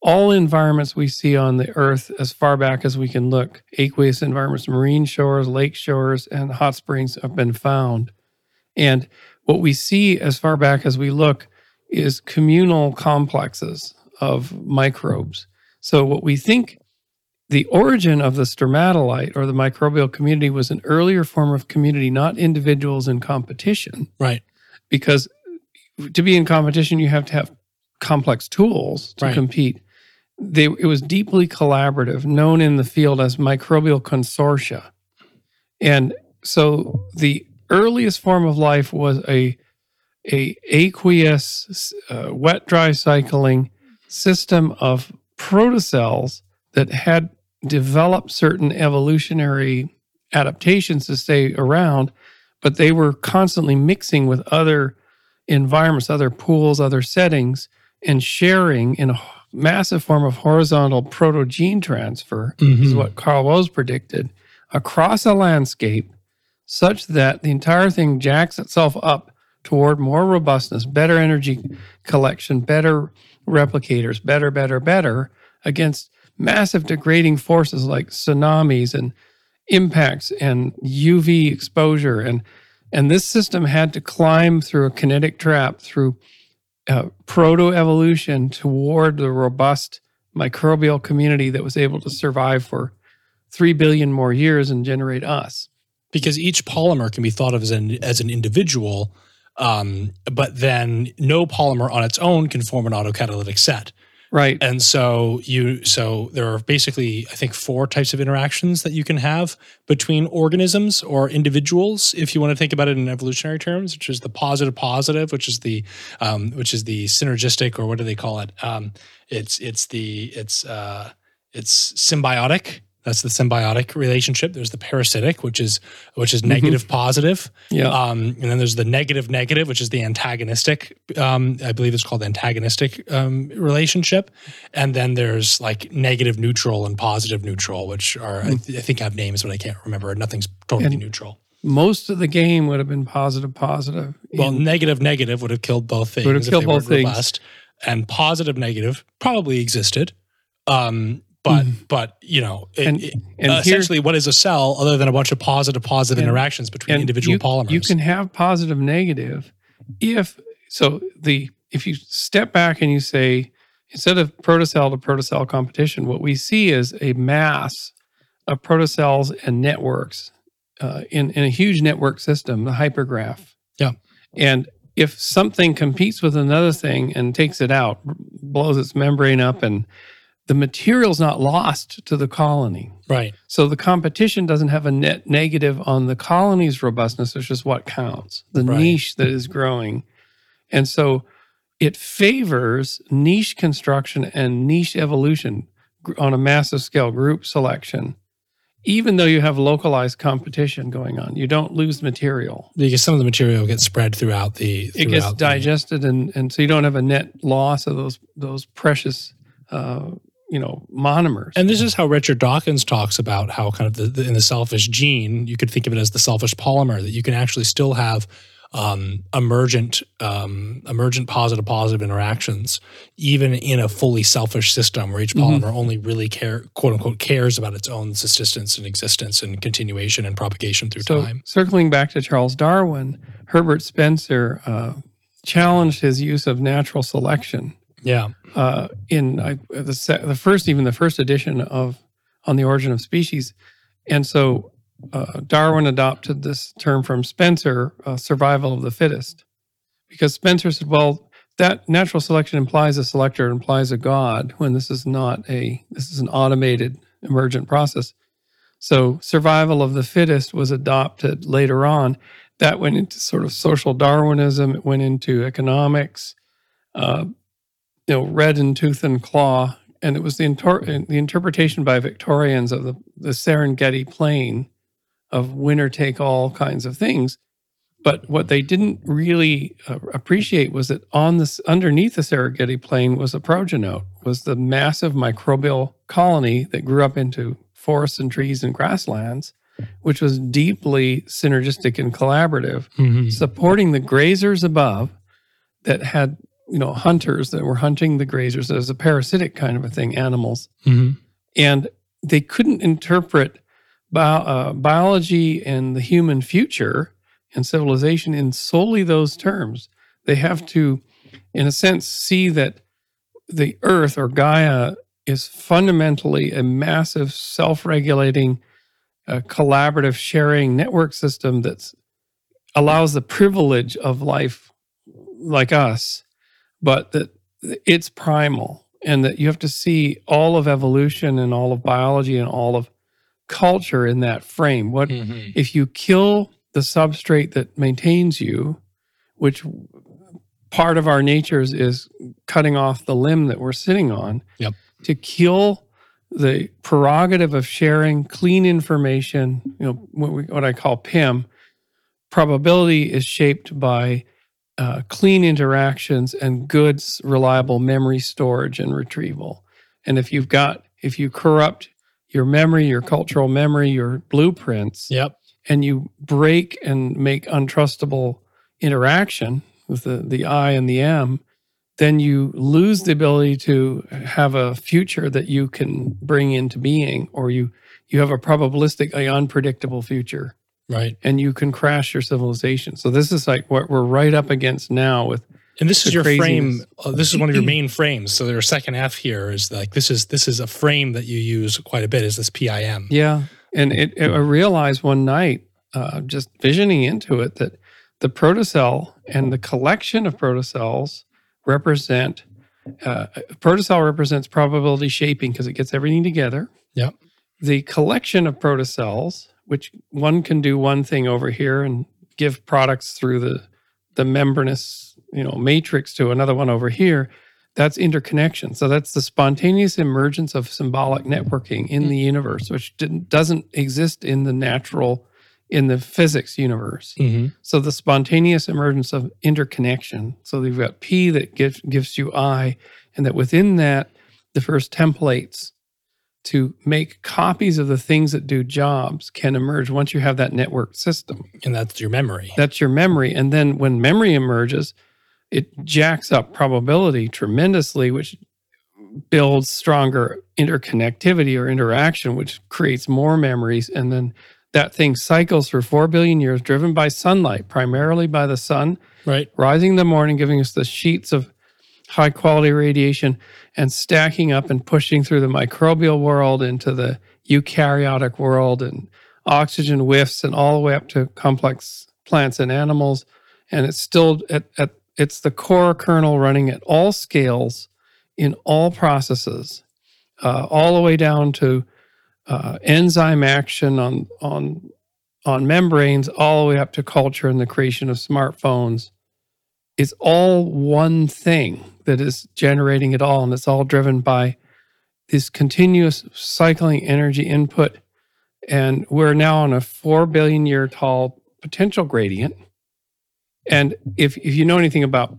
all environments we see on the earth as far back as we can look aqueous environments marine shores lake shores and hot springs have been found and what we see as far back as we look is communal complexes of microbes. So, what we think the origin of the stromatolite or the microbial community was an earlier form of community, not individuals in competition. Right. Because to be in competition, you have to have complex tools to right. compete. They, it was deeply collaborative, known in the field as microbial consortia. And so the earliest form of life was a a aqueous uh, wet dry cycling system of protocells that had developed certain evolutionary adaptations to stay around but they were constantly mixing with other environments other pools other settings and sharing in a massive form of horizontal proto-gene transfer mm-hmm. is what carl woese predicted across a landscape such that the entire thing jacks itself up toward more robustness, better energy collection, better replicators, better, better, better against massive degrading forces like tsunamis and impacts and UV exposure and And this system had to climb through a kinetic trap through uh, proto evolution toward the robust microbial community that was able to survive for 3 billion more years and generate us. Because each polymer can be thought of as an, as an individual, um, but then no polymer on its own can form an autocatalytic set. Right. And so you so there are basically I think four types of interactions that you can have between organisms or individuals if you want to think about it in evolutionary terms, which is the positive positive, which is the um, which is the synergistic or what do they call it? Um, it's it's the it's uh, it's symbiotic that's the symbiotic relationship. There's the parasitic, which is which is mm-hmm. negative positive. Yeah. Um, and then there's the negative negative, which is the antagonistic. Um, I believe it's called antagonistic um, relationship. And then there's like negative neutral and positive neutral, which are mm. I, th- I, think have names, but I can't remember. Nothing's totally and neutral. Most of the game would have been positive positive. Well, negative negative would have killed both things. Would have killed both things. Robust. And positive negative probably existed. Um, but mm. but you know it, and, and essentially here, what is a cell other than a bunch of positive positive interactions between individual you, polymers? you can have positive negative if so the if you step back and you say instead of protocell to protocell competition what we see is a mass of protocells and networks uh, in, in a huge network system the hypergraph. Yeah. And if something competes with another thing and takes it out blows its membrane up and the material's not lost to the colony. Right. So the competition doesn't have a net negative on the colony's robustness, which is what counts, the right. niche that is growing. And so it favors niche construction and niche evolution on a massive scale, group selection. Even though you have localized competition going on, you don't lose material. Because some of the material gets spread throughout the. Throughout it gets digested, the, and, and so you don't have a net loss of those those precious uh, you know monomers and this is how richard dawkins talks about how kind of the, the, in the selfish gene you could think of it as the selfish polymer that you can actually still have um, emergent um, emergent positive positive interactions even in a fully selfish system where each mm-hmm. polymer mm-hmm. only really care quote unquote cares about its own existence and existence and continuation and propagation through so, time circling back to charles darwin herbert spencer uh, challenged his use of natural selection yeah. Uh, in I, the the first, even the first edition of on the origin of species, and so uh, Darwin adopted this term from Spencer, uh, survival of the fittest, because Spencer said, well, that natural selection implies a selector, implies a god, when this is not a this is an automated emergent process. So survival of the fittest was adopted later on. That went into sort of social Darwinism. It went into economics. Uh, you know, red in tooth and claw. And it was the, inter- the interpretation by Victorians of the, the Serengeti plain of winner take all kinds of things. But what they didn't really uh, appreciate was that on this underneath the Serengeti plain was a progenote, was the massive microbial colony that grew up into forests and trees and grasslands, which was deeply synergistic and collaborative, mm-hmm. supporting the grazers above that had you know hunters that were hunting the grazers as a parasitic kind of a thing, animals, mm-hmm. and they couldn't interpret bio, uh, biology and the human future and civilization in solely those terms. They have to, in a sense, see that the Earth or Gaia is fundamentally a massive, self-regulating, uh, collaborative sharing network system that allows the privilege of life like us but that it's primal and that you have to see all of evolution and all of biology and all of culture in that frame. What mm-hmm. if you kill the substrate that maintains you, which part of our natures is cutting off the limb that we're sitting on, yep. to kill the prerogative of sharing clean information, you know, what, we, what I call PIM, probability is shaped by uh, clean interactions and good, reliable memory storage and retrieval. And if you've got, if you corrupt your memory, your cultural memory, your blueprints, yep. and you break and make untrustable interaction with the, the I and the M, then you lose the ability to have a future that you can bring into being, or you you have a probabilistic, a unpredictable future. Right. and you can crash your civilization. So this is like what we're right up against now with And this is your craziness. frame. Uh, this is one of your main frames. So their second F here is like this is this is a frame that you use quite a bit. Is this PIM? Yeah, and it, it- I realized one night, uh, just visioning into it, that the protocell and the collection of protocells represent. Uh, protocell represents probability shaping because it gets everything together. Yep. The collection of protocells, which one can do one thing over here and give products through the the membranous, you know, matrix to another one over here. That's interconnection. So that's the spontaneous emergence of symbolic networking in the universe, which didn't, doesn't exist in the natural, in the physics universe. Mm-hmm. So the spontaneous emergence of interconnection. So you've got P that gives gives you I, and that within that, the first templates to make copies of the things that do jobs can emerge once you have that networked system. And that's your memory. That's your memory. And then when memory emerges, it jacks up probability tremendously, which builds stronger interconnectivity or interaction, which creates more memories. And then that thing cycles for 4 billion years, driven by sunlight, primarily by the sun, right. rising in the morning, giving us the sheets of high quality radiation and stacking up and pushing through the microbial world into the eukaryotic world and oxygen whiffs and all the way up to complex plants and animals. And it's still at, at it's the core kernel running at all scales in all processes, uh, all the way down to uh, enzyme action on on on membranes, all the way up to culture and the creation of smartphones. It's all one thing that is generating it all, and it's all driven by this continuous cycling energy input. And we're now on a four billion year tall potential gradient. And if if you know anything about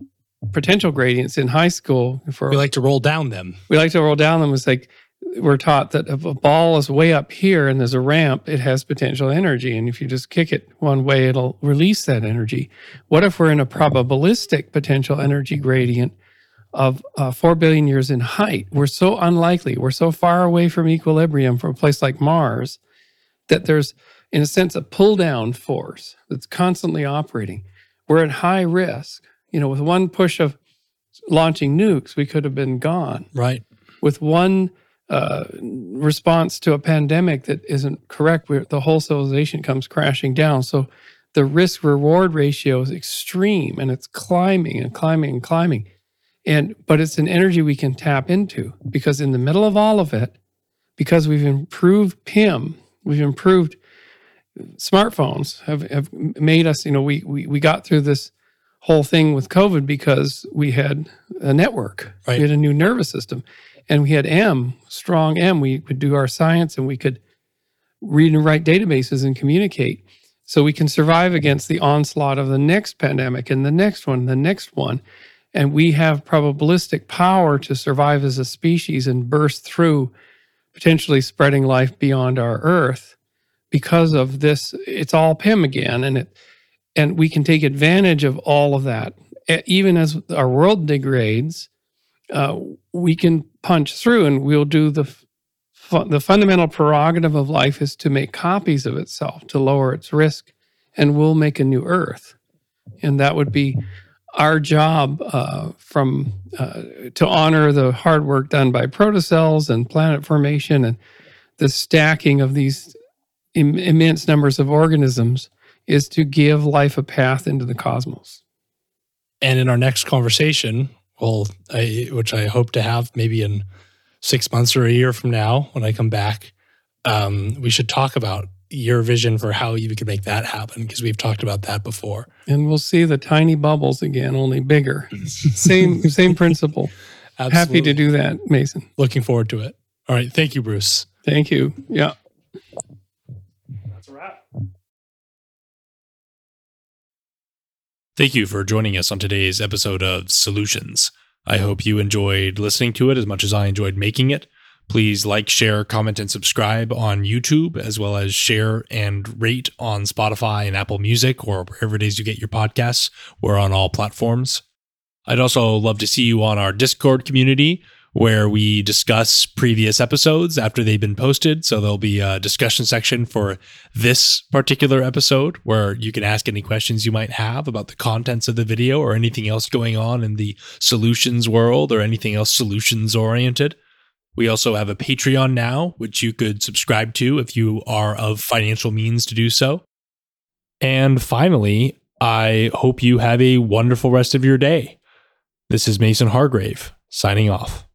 potential gradients in high school, for We like to roll down them. we like to roll down them. It's like we're taught that if a ball is way up here and there's a ramp, it has potential energy. And if you just kick it one way, it'll release that energy. What if we're in a probabilistic potential energy gradient of uh, 4 billion years in height? We're so unlikely. We're so far away from equilibrium from a place like Mars that there's, in a sense, a pull down force that's constantly operating. We're at high risk. You know, with one push of launching nukes, we could have been gone Right. with one uh, response to a pandemic that isn't correct, where the whole civilization comes crashing down. So the risk reward ratio is extreme and it's climbing and climbing and climbing. And but it's an energy we can tap into because in the middle of all of it, because we've improved PIM, we've improved smartphones have, have made us, you know, we, we we got through this whole thing with COVID because we had a network. Right. We had a new nervous system. And we had M, strong M. We could do our science and we could read and write databases and communicate. So we can survive against the onslaught of the next pandemic and the next one, the next one. And we have probabilistic power to survive as a species and burst through potentially spreading life beyond our Earth because of this. It's all PIM again. And it and we can take advantage of all of that. Even as our world degrades, uh, we can punch through and we'll do the the fundamental prerogative of life is to make copies of itself to lower its risk and we'll make a new earth. And that would be our job uh, from uh, to honor the hard work done by protocells and planet formation and the stacking of these Im- immense numbers of organisms is to give life a path into the cosmos. And in our next conversation, well, I, which I hope to have maybe in six months or a year from now when I come back, um, we should talk about your vision for how you could make that happen because we've talked about that before. and we'll see the tiny bubbles again only bigger same same principle happy to do that mason Looking forward to it. All right. Thank you, Bruce. thank you yeah Thank you for joining us on today's episode of Solutions. I hope you enjoyed listening to it as much as I enjoyed making it. Please like, share, comment, and subscribe on YouTube, as well as share and rate on Spotify and Apple Music or wherever it is you get your podcasts. We're on all platforms. I'd also love to see you on our Discord community, where we discuss previous episodes after they've been posted. So there'll be a discussion section for this particular episode where you can ask any questions you might have about the contents of the video or anything else going on in the solutions world or anything else solutions oriented. We also have a Patreon now, which you could subscribe to if you are of financial means to do so. And finally, I hope you have a wonderful rest of your day. This is Mason Hargrave signing off.